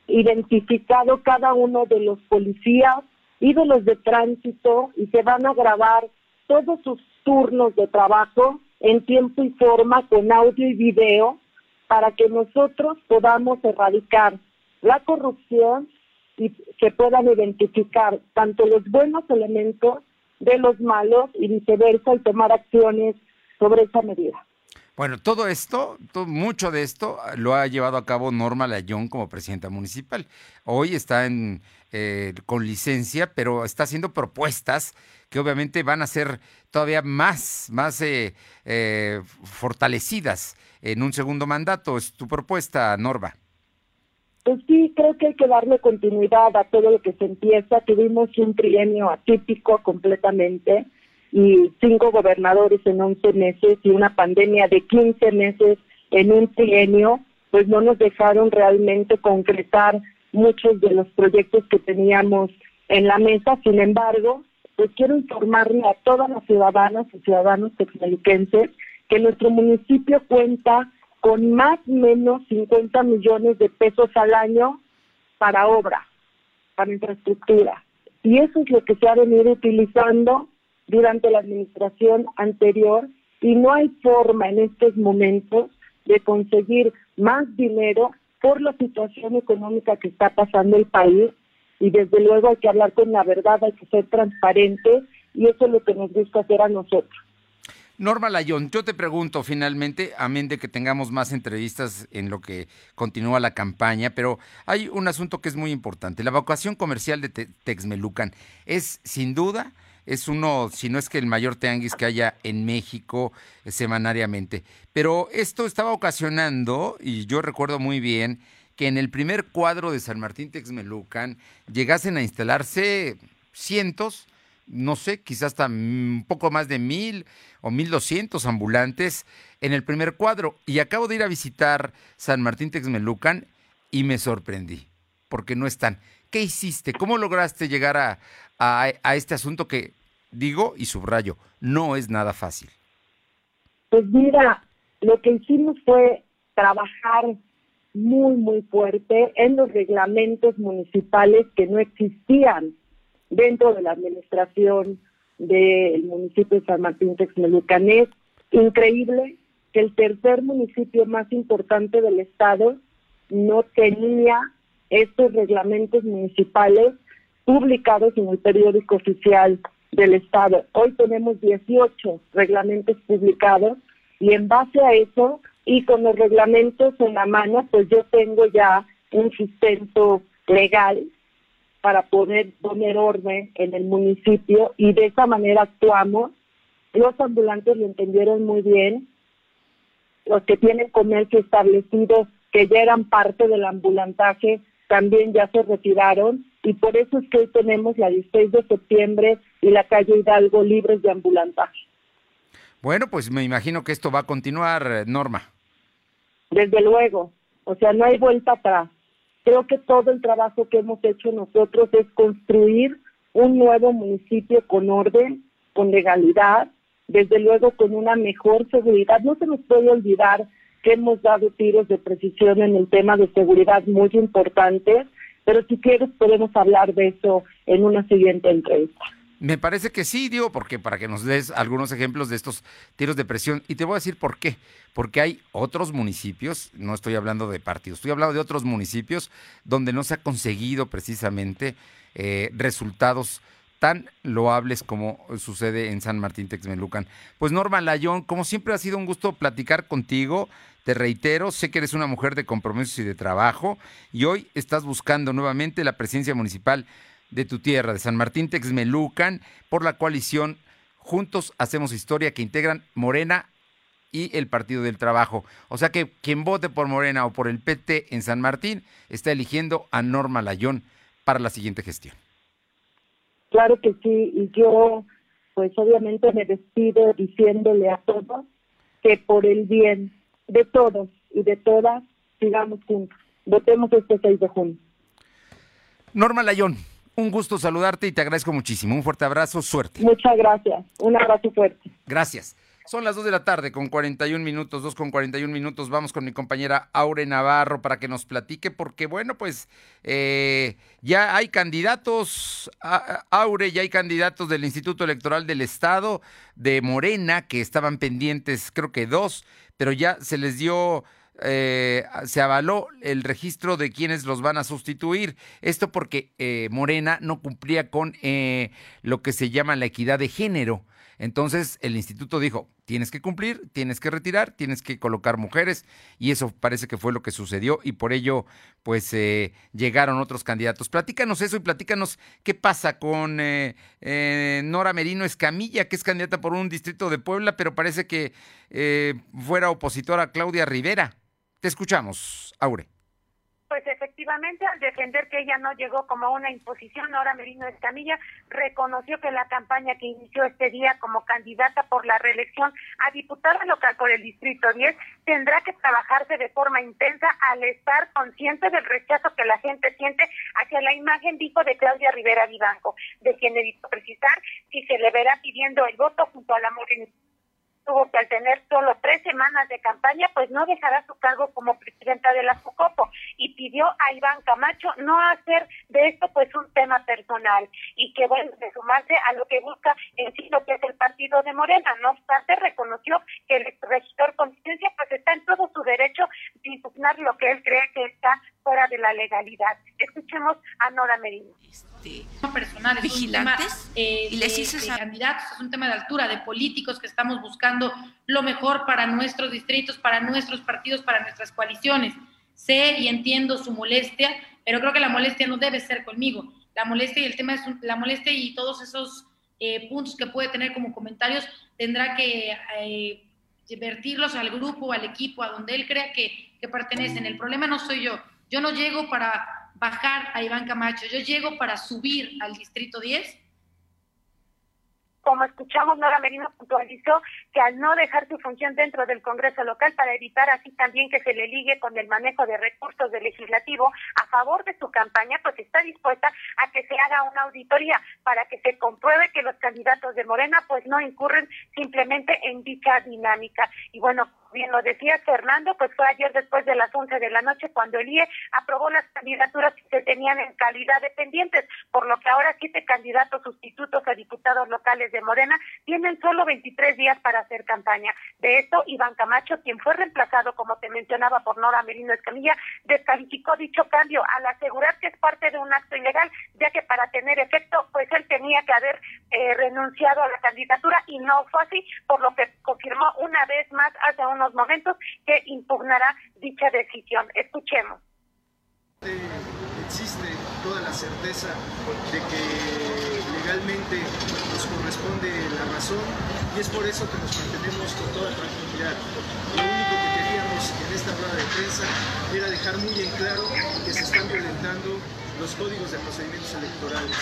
identificado cada uno de los policías y de los de tránsito y se van a grabar todos sus turnos de trabajo en tiempo y forma con audio y video para que nosotros podamos erradicar la corrupción y que puedan identificar tanto los buenos elementos de los malos y viceversa y tomar acciones sobre esa medida. Bueno, todo esto, mucho de esto lo ha llevado a cabo Norma Layón como presidenta municipal. Hoy está en, eh, con licencia, pero está haciendo propuestas que obviamente van a ser todavía más, más eh, eh, fortalecidas en un segundo mandato. Es tu propuesta, Norma. Pues sí, creo que hay que darle continuidad a todo lo que se empieza. Tuvimos un trienio atípico completamente y cinco gobernadores en 11 meses y una pandemia de 15 meses en un trienio, pues no nos dejaron realmente concretar muchos de los proyectos que teníamos en la mesa. Sin embargo, pues quiero informarle a todas las ciudadanas y ciudadanos texmeliquenses que nuestro municipio cuenta con más o menos 50 millones de pesos al año para obra, para infraestructura. Y eso es lo que se ha venido utilizando durante la administración anterior y no hay forma en estos momentos de conseguir más dinero por la situación económica que está pasando el país y desde luego hay que hablar con la verdad, hay que ser transparente y eso es lo que nos gusta hacer a nosotros. Norma Layón, yo te pregunto finalmente, amén de que tengamos más entrevistas en lo que continúa la campaña, pero hay un asunto que es muy importante. La vocación comercial de Texmelucan es sin duda, es uno, si no es que el mayor tianguis que haya en México eh, semanariamente. Pero esto estaba ocasionando, y yo recuerdo muy bien, que en el primer cuadro de San Martín Texmelucan llegasen a instalarse cientos, no sé, quizás hasta un poco más de mil o mil doscientos ambulantes en el primer cuadro. Y acabo de ir a visitar San Martín Texmelucan y me sorprendí, porque no están. ¿Qué hiciste? ¿Cómo lograste llegar a, a, este asunto que, digo y subrayo, no es nada fácil? Pues mira, lo que hicimos fue trabajar muy, muy fuerte en los reglamentos municipales que no existían dentro de la administración del municipio de San Martín Texmelucan. Es increíble que el tercer municipio más importante del estado no tenía estos reglamentos municipales publicados en el periódico oficial del estado. Hoy tenemos 18 reglamentos publicados y en base a eso y con los reglamentos en la mano, pues yo tengo ya un sustento legal para poder poner orden en el municipio y de esa manera actuamos. Los ambulantes lo entendieron muy bien. Los que tienen comercio establecido, que ya eran parte del ambulantaje, también ya se retiraron y por eso es que hoy tenemos la 16 de septiembre y la calle Hidalgo libres de ambulantaje. Bueno, pues me imagino que esto va a continuar, Norma. Desde luego, o sea, no hay vuelta atrás. Creo que todo el trabajo que hemos hecho nosotros es construir un nuevo municipio con orden, con legalidad, desde luego con una mejor seguridad. No se nos puede olvidar que hemos dado tiros de precisión en el tema de seguridad muy importantes, pero si quieres podemos hablar de eso en una siguiente entrevista. Me parece que sí, digo, porque para que nos des algunos ejemplos de estos tiros de presión. Y te voy a decir por qué. Porque hay otros municipios, no estoy hablando de partidos, estoy hablando de otros municipios donde no se ha conseguido precisamente eh, resultados tan loables como sucede en San Martín Texmelucan. Pues Norma Layón, como siempre ha sido un gusto platicar contigo. Te reitero, sé que eres una mujer de compromisos y de trabajo y hoy estás buscando nuevamente la presencia municipal de tu tierra, de San Martín Texmelucan, por la coalición Juntos Hacemos Historia, que integran Morena y el Partido del Trabajo. O sea que quien vote por Morena o por el PT en San Martín está eligiendo a Norma Layón para la siguiente gestión. Claro que sí, y yo pues obviamente me despido diciéndole a todos que por el bien de todos y de todas sigamos juntos. Votemos este 6 de junio. Norma Layón, un gusto saludarte y te agradezco muchísimo. Un fuerte abrazo, suerte. Muchas gracias. Un abrazo fuerte. Gracias. Son las 2 de la tarde con 41 minutos, 2 con 41 minutos. Vamos con mi compañera Aure Navarro para que nos platique, porque bueno, pues eh, ya hay candidatos, Aure, ya hay candidatos del Instituto Electoral del Estado, de Morena, que estaban pendientes, creo que dos, pero ya se les dio eh, se avaló el registro de quienes los van a sustituir. Esto porque eh, Morena no cumplía con eh, lo que se llama la equidad de género. Entonces el instituto dijo, tienes que cumplir, tienes que retirar, tienes que colocar mujeres y eso parece que fue lo que sucedió y por ello pues eh, llegaron otros candidatos. Platícanos eso y platícanos qué pasa con eh, eh, Nora Merino Escamilla, que es candidata por un distrito de Puebla, pero parece que fuera opositora a Claudia Rivera. Te escuchamos, Aure. Pues efectivamente, al defender que ella no llegó como una imposición, ahora Merino Escamilla reconoció que la campaña que inició este día como candidata por la reelección a diputada local por el Distrito 10 tendrá que trabajarse de forma intensa al estar consciente del rechazo que la gente siente hacia la imagen, dijo, de Claudia Rivera Vivanco, de quien evitó precisar si se le verá pidiendo el voto junto a la tuvo que al tener solo tres semanas de campaña, pues no dejará su cargo como presidenta de la FUCOPO y pidió a Iván Camacho no hacer de esto pues un tema personal y que bueno, de sumarse a lo que busca en sí lo que es el partido de Morena. No obstante, reconoció que el regidor Conciencia pues está en todo su derecho de impugnar lo que él cree que está fuera de la legalidad. Escuchemos a Nora Merino. Este, personales, vigilantes eh, y les hice candidatos, es un tema de altura, de políticos que estamos buscando lo mejor para nuestros distritos, para nuestros partidos, para nuestras coaliciones. Sé y entiendo su molestia, pero creo que la molestia no debe ser conmigo. La molestia y el tema es la molestia y todos esos eh, puntos que puede tener como comentarios tendrá que eh, vertirlos al grupo, al equipo, a donde él crea que, que pertenecen. El problema no soy yo. Yo no llego para bajar a Iván Camacho. Yo llego para subir al Distrito 10 como escuchamos, Nora Merino puntualizó que al no dejar su función dentro del Congreso local para evitar así también que se le ligue con el manejo de recursos del legislativo a favor de su campaña, pues está dispuesta a que se haga una auditoría para que se compruebe que los candidatos de Morena pues no incurren simplemente en dicha dinámica. Y bueno, bien lo decía Fernando, pues fue ayer después de las 11 de la noche cuando el IE aprobó las candidaturas que se tenían en calidad de pendientes, por lo que ahora siete candidatos sustitutos a diputados locales de Morena tienen solo 23 días para hacer campaña. De esto, Iván Camacho, quien fue reemplazado, como te mencionaba, por Nora Merino Escamilla, descalificó dicho cambio al asegurar que es parte de un acto ilegal, ya que para tener efecto, pues él tenía que haber eh, renunciado a la candidatura y no fue así, por lo que confirmó una vez más hace un momentos que impugnará dicha decisión. Escuchemos. Existe toda la certeza de que legalmente nos corresponde la razón y es por eso que nos mantenemos con toda tranquilidad. Lo único que queríamos en esta rueda de prensa era dejar muy en claro que se están violentando los códigos de procedimientos electorales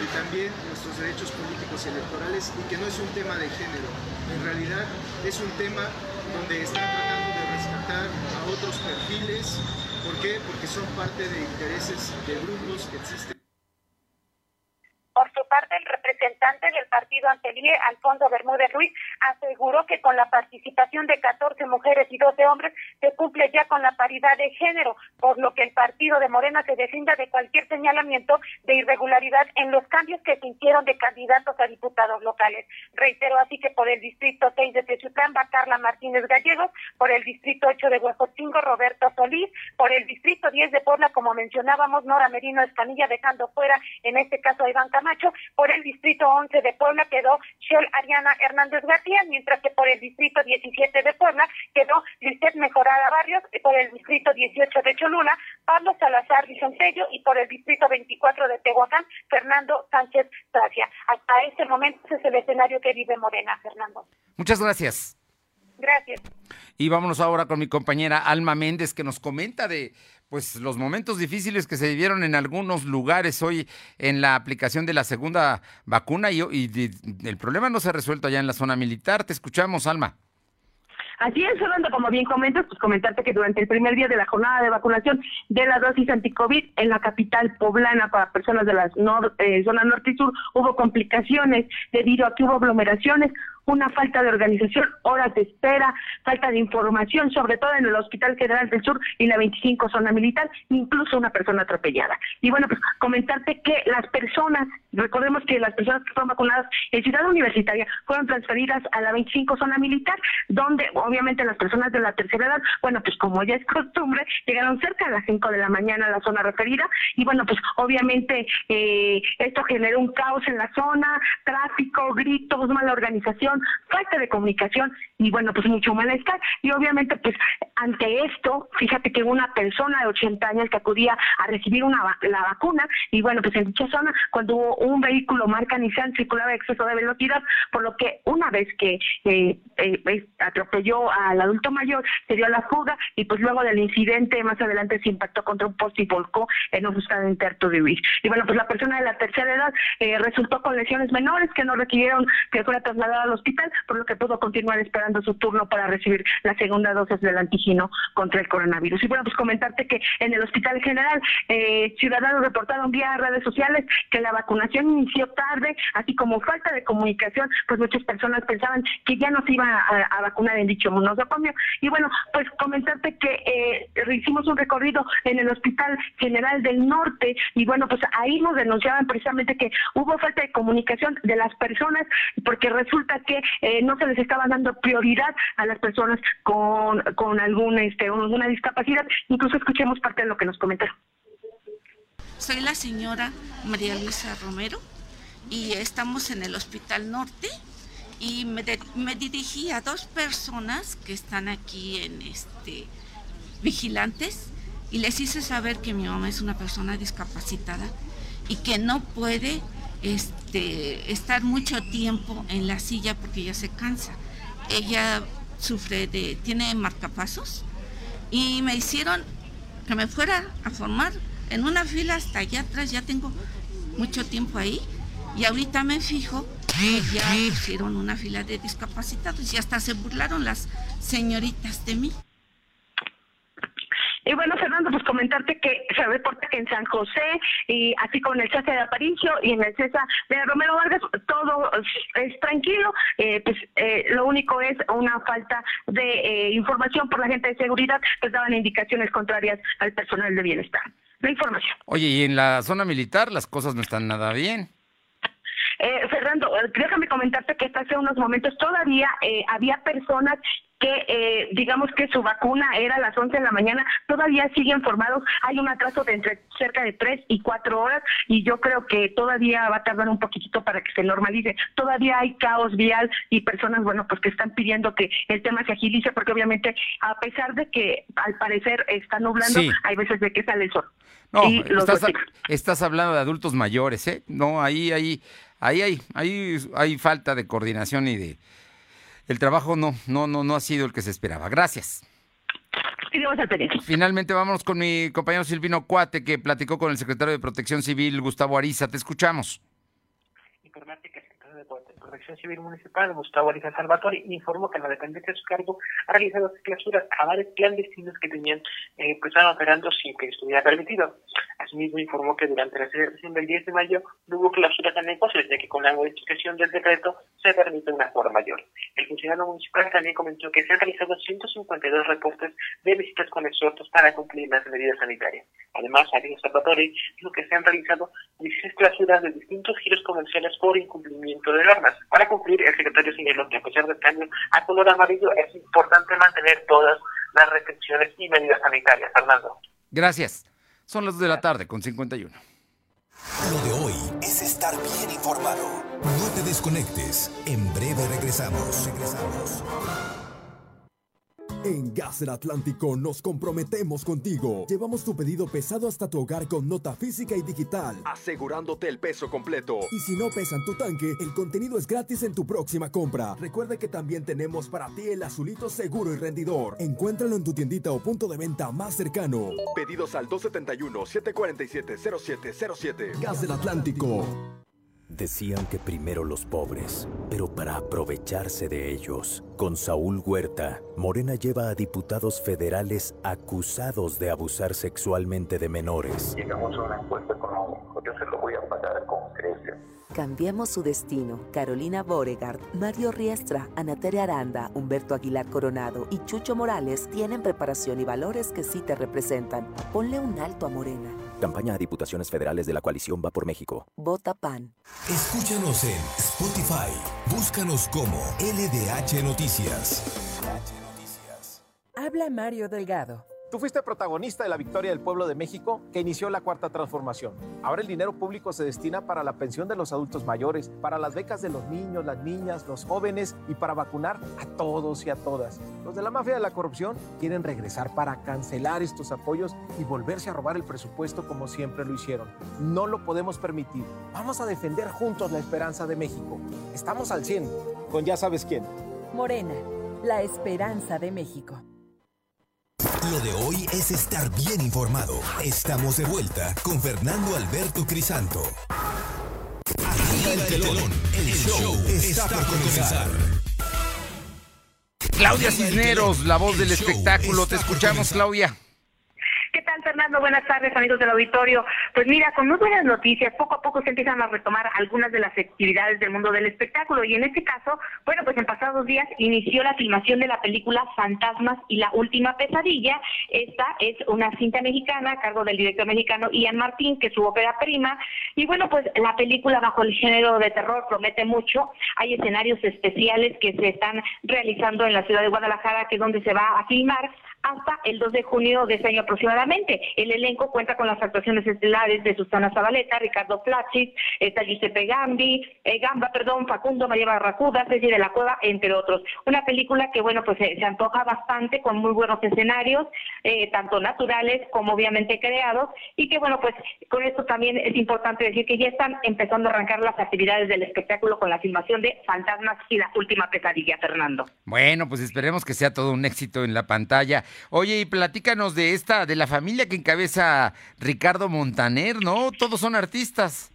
y también nuestros derechos políticos y electorales y que no es un tema de género, en realidad es un tema donde están tratando de rescatar a otros perfiles. ¿Por qué? Porque son parte de intereses de grupos que existen parte, el representante del partido Antelie, Alfonso Bermúdez Ruiz, aseguró que con la participación de 14 mujeres y 12 hombres se cumple ya con la paridad de género, por lo que el partido de Morena se deslinda de cualquier señalamiento de irregularidad en los cambios que se hicieron de candidatos a diputados locales. Reitero así que por el distrito 6 de Techutlán va Carla Martínez Gallegos, por el distrito 8 de Huejotzingo Roberto Solís, por el distrito 10 de Puebla, como mencionábamos, Nora Merino Escanilla, dejando fuera en este caso a Iván Camacho por el distrito 11 de Puebla quedó Shell Ariana Hernández García, mientras que por el distrito 17 de Puebla quedó Lisset Mejorada Barrios, por el distrito 18 de Cholula, Pablo Salazar Vicentello y por el distrito 24 de Tehuacán, Fernando Sánchez Gracia. Hasta este momento ese es el escenario que vive Morena, Fernando. Muchas gracias. Gracias. Y vámonos ahora con mi compañera Alma Méndez que nos comenta de pues los momentos difíciles que se vivieron en algunos lugares hoy en la aplicación de la segunda vacuna y, el problema no se ha resuelto allá en la zona militar. Te escuchamos, Alma. Así es, Fernando, como bien comentas, pues comentarte que durante el primer día de la jornada de vacunación de la dosis anticovid en la capital poblana para personas de la eh, zona norte y sur hubo complicaciones debido a que hubo aglomeraciones, una falta de organización, horas de espera, falta de información, sobre todo en el Hospital General del Sur y la 25 zona militar, incluso una persona atropellada. Y bueno, pues comentarte que las personas, recordemos que las personas que fueron vacunadas en Ciudad Universitaria fueron transferidas a la 25 zona militar, donde obviamente las personas de la tercera edad, bueno, pues como ya es costumbre, llegaron cerca de las 5 de la mañana a la zona referida y bueno, pues obviamente eh, esto generó un caos en la zona, tráfico, gritos, mala organización, falta de comunicación y bueno, pues mucho malestar. Y obviamente, pues ante esto, fíjate que una persona de 80 años que acudía a recibir una la vacuna y bueno, pues en dicha zona, cuando hubo un vehículo marca Nissan circulaba exceso de velocidad, por lo que una vez que eh, eh, atropelló al adulto mayor, se dio la fuga y pues luego del incidente más adelante se impactó contra un poste y volcó en un buscado intento de huir. Y bueno, pues la persona de la tercera edad eh, resultó con lesiones menores que no requirieron que fuera trasladada a los por lo que pudo continuar esperando su turno para recibir la segunda dosis del antígeno contra el coronavirus. Y bueno, pues comentarte que en el Hospital General, eh, ciudadanos reportaron vía redes sociales que la vacunación inició tarde, así como falta de comunicación, pues muchas personas pensaban que ya no se iba a, vacunar en dicho nosocomio. Y bueno, pues comentarte que eh, hicimos un recorrido en el Hospital General del Norte y bueno, pues ahí nos denunciaban precisamente que hubo falta de comunicación de las personas porque resulta que eh, no se les estaba dando prioridad a las personas con, con algún, este, alguna discapacidad. Incluso escuchemos parte de lo que nos comentaron. Soy la señora María Luisa Romero y estamos en el Hospital Norte y me, me dirigí a dos personas que están aquí en este vigilantes y les hice saber que mi mamá es una persona discapacitada y que no puede este, estar mucho tiempo en la silla porque ella se cansa. Ella sufre de, tiene marcapasos y me hicieron que me fuera a formar en una fila hasta allá atrás, ya tengo mucho tiempo ahí y ahorita me fijo que ya pusieron una fila de discapacitados y hasta se burlaron las señoritas de mí. Y bueno, Fernando, pues comentarte que se reporta que en San José, y así como en el César de Aparicio y en el César de Romero Vargas, todo es tranquilo, eh, pues eh, lo único es una falta de eh, información por la gente de seguridad, que daban indicaciones contrarias al personal de bienestar. La información. Oye, y en la zona militar las cosas no están nada bien. Eh, Fernando, déjame comentarte que hasta hace unos momentos todavía había personas que eh, digamos que su vacuna era a las 11 de la mañana, todavía siguen formados, hay un atraso de entre cerca de 3 y 4 horas y yo creo que todavía va a tardar un poquitito para que se normalice. Todavía hay caos vial y personas, bueno, pues que están pidiendo que el tema se agilice porque obviamente a pesar de que al parecer está nublando, hay veces de que sale el sol. No, estás, estás, hablando de adultos mayores, ¿eh? No, ahí, ahí, ahí, ahí, ahí hay falta de coordinación y de el trabajo no, no, no, no ha sido el que se esperaba. Gracias. Finalmente vámonos con mi compañero Silvino Cuate, que platicó con el secretario de Protección Civil, Gustavo Ariza. Te escuchamos. Protección Civil Municipal, Gustavo Ariza Salvatore, informó que la dependencia de su cargo ha realizado clausuras a varios clandestinos que tenían, pues estaban operando sin que estuviera permitido. Asimismo, informó que durante la celebración del 10 de mayo no hubo clausuras a negocios, ya que con la modificación del decreto se permite una forma mayor. El funcionario municipal también comentó que se han realizado 152 reportes de visitas con exhortos para cumplir las medidas sanitarias. Además, Ariza Salvatore dijo que se han realizado 16 clausuras de distintos giros comerciales por incumplimiento de normas. Para cumplir, el secretario señaló que a pesar del cambio a color amarillo es importante mantener todas las restricciones y medidas sanitarias. Fernando. Gracias. Son las de la tarde con 51. Lo de hoy es estar bien informado. No te desconectes. En breve regresamos. Regresamos. En Gas del Atlántico nos comprometemos contigo. Llevamos tu pedido pesado hasta tu hogar con nota física y digital, asegurándote el peso completo. Y si no pesan tu tanque, el contenido es gratis en tu próxima compra. Recuerda que también tenemos para ti el azulito seguro y rendidor. Encuéntralo en tu tiendita o punto de venta más cercano. Pedidos al 271-747-0707. Gas del Atlántico. Decían que primero los pobres, pero para aprovecharse de ellos. Con Saúl Huerta, Morena lleva a diputados federales acusados de abusar sexualmente de menores. Llegamos a un acuerdo económico, yo se lo voy a pagar con creces. Cambiemos su destino. Carolina Boregard, Mario Riestra, Anatere Aranda, Humberto Aguilar Coronado y Chucho Morales tienen preparación y valores que sí te representan. Ponle un alto a Morena. Campaña a Diputaciones Federales de la Coalición Va por México. Vota PAN. Escúchanos en Spotify. Búscanos como LDH Noticias. Habla Mario Delgado. Tú fuiste protagonista de la victoria del pueblo de México que inició la cuarta transformación. Ahora el dinero público se destina para la pensión de los adultos mayores, para las becas de los niños, las niñas, los jóvenes y para vacunar a todos y a todas. Los de la mafia de la corrupción quieren regresar para cancelar estos apoyos y volverse a robar el presupuesto como siempre lo hicieron. No lo podemos permitir. Vamos a defender juntos la esperanza de México. Estamos al 100 con ya sabes quién. Morena, la esperanza de México. Lo de hoy es estar bien informado. Estamos de vuelta con Fernando Alberto Crisanto. Arriba el telón. El show está por comenzar. Claudia Cisneros, la voz del espectáculo. Te escuchamos, Claudia. ¿Qué tal, Fernando? Buenas tardes, amigos del auditorio. Pues mira, con muy buenas noticias, poco a poco se empiezan a retomar algunas de las actividades del mundo del espectáculo y en este caso, bueno, pues en pasados días inició la filmación de la película Fantasmas y la última pesadilla. Esta es una cinta mexicana a cargo del director mexicano Ian Martín, que es su ópera prima. Y bueno, pues la película bajo el género de terror promete mucho. Hay escenarios especiales que se están realizando en la ciudad de Guadalajara, que es donde se va a filmar hasta el 2 de junio de este año aproximadamente. El elenco cuenta con las actuaciones estelares de Susana Zabaleta, Ricardo Plachis, está Giuseppe Gambi, eh, Gamba, perdón, Facundo, María Barracuda, Ceci de la Cueva, entre otros. Una película que, bueno, pues se antoja bastante con muy buenos escenarios, eh, tanto naturales como obviamente creados, y que, bueno, pues con esto también es importante decir que ya están empezando a arrancar las actividades del espectáculo con la filmación de Fantasmas y la última pesadilla, Fernando. Bueno, pues esperemos que sea todo un éxito en la pantalla. Oye, y platícanos de esta, de la familia que encabeza Ricardo Montaner, ¿no? Todos son artistas.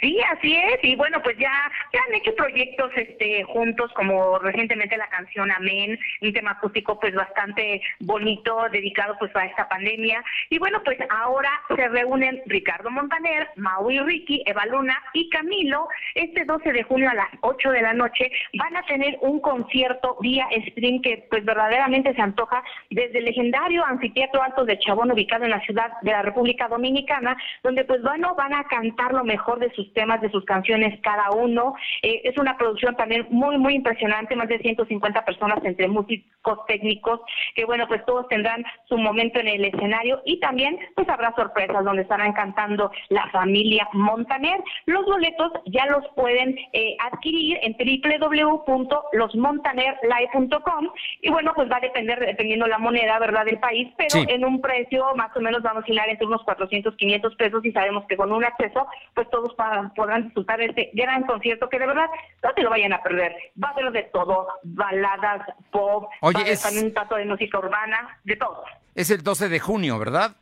Sí, así es. Y bueno, pues ya, ya han hecho proyectos este, juntos, como recientemente la canción Amén, un tema acústico pues bastante bonito, dedicado pues a esta pandemia. Y bueno, pues ahora se reúnen Ricardo Montaner, Mau y Ricky, Eva Luna y Camilo. Este 12 de junio a las 8 de la noche van a tener un concierto vía stream que pues verdaderamente se antoja desde el legendario anfiteatro Alto de Chabón ubicado en la ciudad de la República Dominicana, donde pues bueno, van a cantar lo mejor de sus temas, de sus canciones cada uno. Eh, es una producción también muy, muy impresionante, más de 150 personas entre músicos técnicos, que bueno, pues todos tendrán su momento en el escenario y también pues habrá sorpresas donde estarán cantando la familia Montaner. Los boletos ya los pueden eh, adquirir en www.losmontanerlive.com y bueno, pues va a depender, dependiendo la moneda, ¿verdad?, del país, pero Sí. en un precio más o menos vamos a oscilar entre unos 400, 500 pesos y sabemos que con un acceso, pues todos pa- podrán disfrutar de este gran concierto que de verdad no te lo vayan a perder. Va a ser de todo, baladas, pop, Oye, va a haber es- también un tanto de música urbana, de todo. Es el 12 de junio, ¿verdad?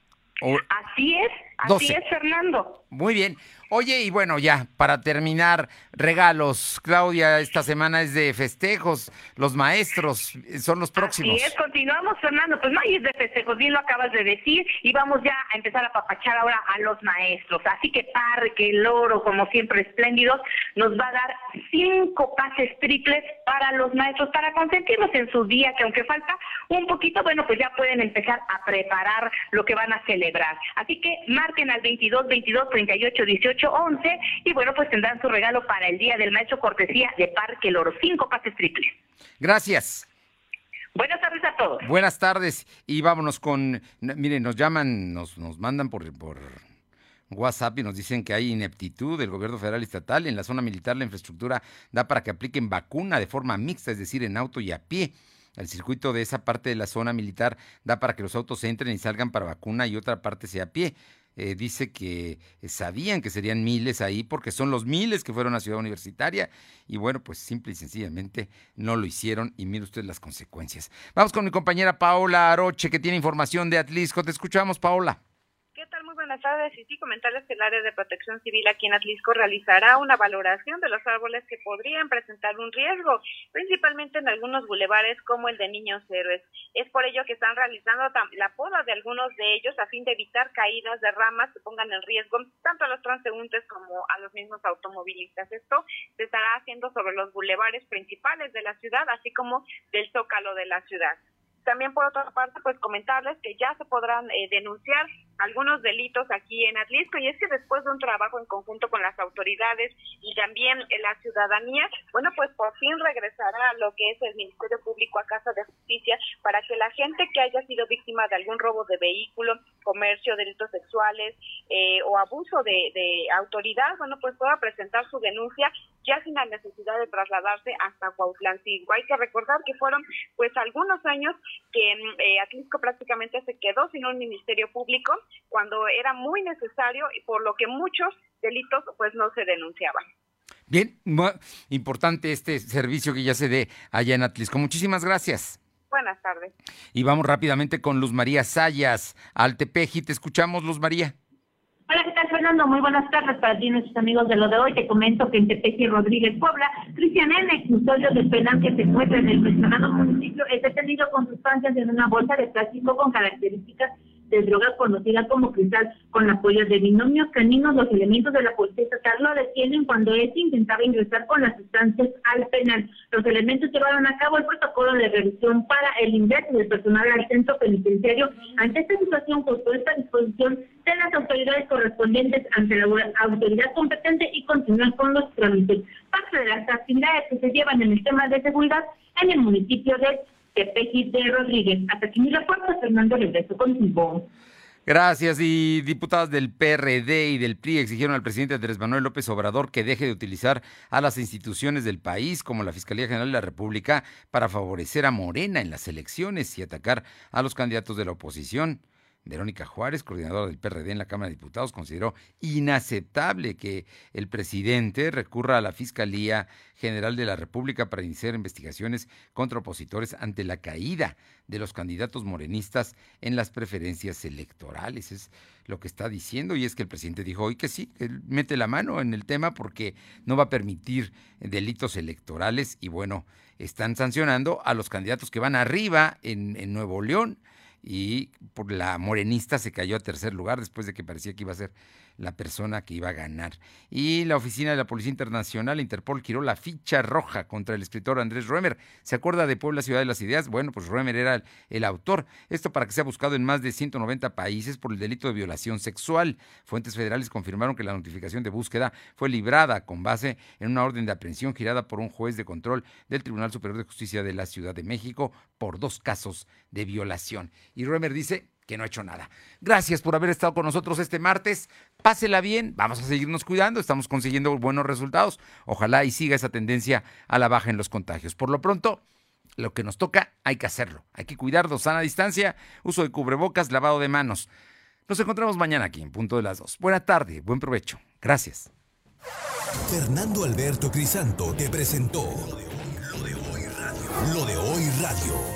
O- Así es, así 12. es, Fernando. Muy bien. Oye, y bueno, ya, para terminar, regalos. Claudia, esta semana es de festejos. Los maestros eh, son los próximos. Así es, continuamos, Fernando. Pues no hay de festejos, bien lo acabas de decir, y vamos ya a empezar a papachar ahora a los maestros. Así que Parque, el oro, como siempre, espléndidos, nos va a dar cinco pases triples para los maestros, para consentirlos en su día, que aunque falta un poquito, bueno, pues ya pueden empezar a preparar lo que van a celebrar. Así que marquen al 22, 22, 38, 18, 11, y bueno, pues tendrán su regalo para el Día del Maestro Cortesía de Parque El Oro. Cinco pases triples. Gracias. Buenas tardes a todos. Buenas tardes. Y vámonos con. Miren, nos llaman, nos, nos mandan por, por WhatsApp y nos dicen que hay ineptitud del gobierno federal y estatal. En la zona militar, la infraestructura da para que apliquen vacuna de forma mixta, es decir, en auto y a pie. El circuito de esa parte de la zona militar da para que los autos entren y salgan para vacuna y otra parte sea a pie. Eh, dice que eh, sabían que serían miles ahí porque son los miles que fueron a Ciudad Universitaria y bueno, pues simple y sencillamente no lo hicieron y mire usted las consecuencias. Vamos con mi compañera Paola Aroche que tiene información de Atlisco. Te escuchamos, Paola. Buenas tardes. Y sí, comentarles que el área de protección civil aquí en Atlisco realizará una valoración de los árboles que podrían presentar un riesgo, principalmente en algunos bulevares como el de Niños Héroes. Es por ello que están realizando la poda de algunos de ellos a fin de evitar caídas de ramas que pongan en riesgo tanto a los transeúntes como a los mismos automovilistas. Esto se estará haciendo sobre los bulevares principales de la ciudad, así como del zócalo de la ciudad. También por otra parte, pues comentarles que ya se podrán eh, denunciar algunos delitos aquí en Atlisco y es que después de un trabajo en conjunto con las autoridades y también la ciudadanía, bueno, pues por fin regresará lo que es el Ministerio Público a Casa de Justicia para que la gente que haya sido víctima de algún robo de vehículo, comercio, delitos sexuales eh, o abuso de, de autoridad, bueno, pues pueda presentar su denuncia ya sin la necesidad de trasladarse hasta Cuautlancingo. Hay que recordar que fueron pues algunos años que eh, Atlisco prácticamente se quedó sin un ministerio público cuando era muy necesario y por lo que muchos delitos pues no se denunciaban. Bien, importante este servicio que ya se dé allá en Atlisco. Muchísimas gracias. Buenas tardes. Y vamos rápidamente con Luz María Sayas, Altepeji. Te escuchamos, Luz María. Hola, ¿qué tal, Fernando? Muy buenas tardes para ti, nuestros amigos de lo de hoy. Te comento que en Tepeji Rodríguez, Puebla, Cristian N., custodio del penal que se encuentra en el mencionado municipio, es detenido con sustancias en una bolsa de plástico con características de droga conocida como cristal, con apoyo de binomios caninos, los elementos de la policía estatal lo detienen cuando éste intentaba ingresar con las sustancias al penal. Los elementos llevaron a cabo el protocolo de revisión para el ingreso del personal al centro penitenciario. Ante esta situación, pues esta disposición de las autoridades correspondientes ante la autoridad competente y continúan con los trámites. Parte de las actividades que se llevan en el tema de seguridad en el municipio de de Rodríguez. Hasta aquí mi reporte, Fernando, regreso contigo. Gracias. Y diputadas del PRD y del PRI exigieron al presidente Andrés Manuel López Obrador que deje de utilizar a las instituciones del país, como la Fiscalía General de la República, para favorecer a Morena en las elecciones y atacar a los candidatos de la oposición. Verónica Juárez, coordinadora del PRD en la Cámara de Diputados, consideró inaceptable que el presidente recurra a la Fiscalía General de la República para iniciar investigaciones contra opositores ante la caída de los candidatos morenistas en las preferencias electorales. Es lo que está diciendo y es que el presidente dijo hoy que sí, él mete la mano en el tema porque no va a permitir delitos electorales y bueno, están sancionando a los candidatos que van arriba en, en Nuevo León y por la morenista se cayó a tercer lugar después de que parecía que iba a ser la persona que iba a ganar. Y la oficina de la Policía Internacional, Interpol, giró la ficha roja contra el escritor Andrés Roemer. ¿Se acuerda de Puebla, Ciudad de las Ideas? Bueno, pues Roemer era el, autor. Esto para que sea buscado en más de 190 países por el delito de violación sexual. Fuentes federales confirmaron que la notificación de búsqueda fue librada con base en una orden de aprehensión girada por un juez de control del Tribunal Superior de Justicia de la Ciudad de México por dos casos de violación. Y Roemer dice que no ha hecho nada. Gracias por haber estado con nosotros este martes. Pásela bien, vamos a seguirnos cuidando, estamos consiguiendo buenos resultados. Ojalá y siga esa tendencia a la baja en los contagios. Por lo pronto, lo que nos toca hay que hacerlo. Hay que cuidarnos, sana distancia, uso de cubrebocas, lavado de manos. Nos encontramos mañana aquí en punto de las dos. Buena tarde, buen provecho. Gracias. Fernando Alberto Crisanto te presentó Lo de Hoy Radio. Lo de Hoy Radio.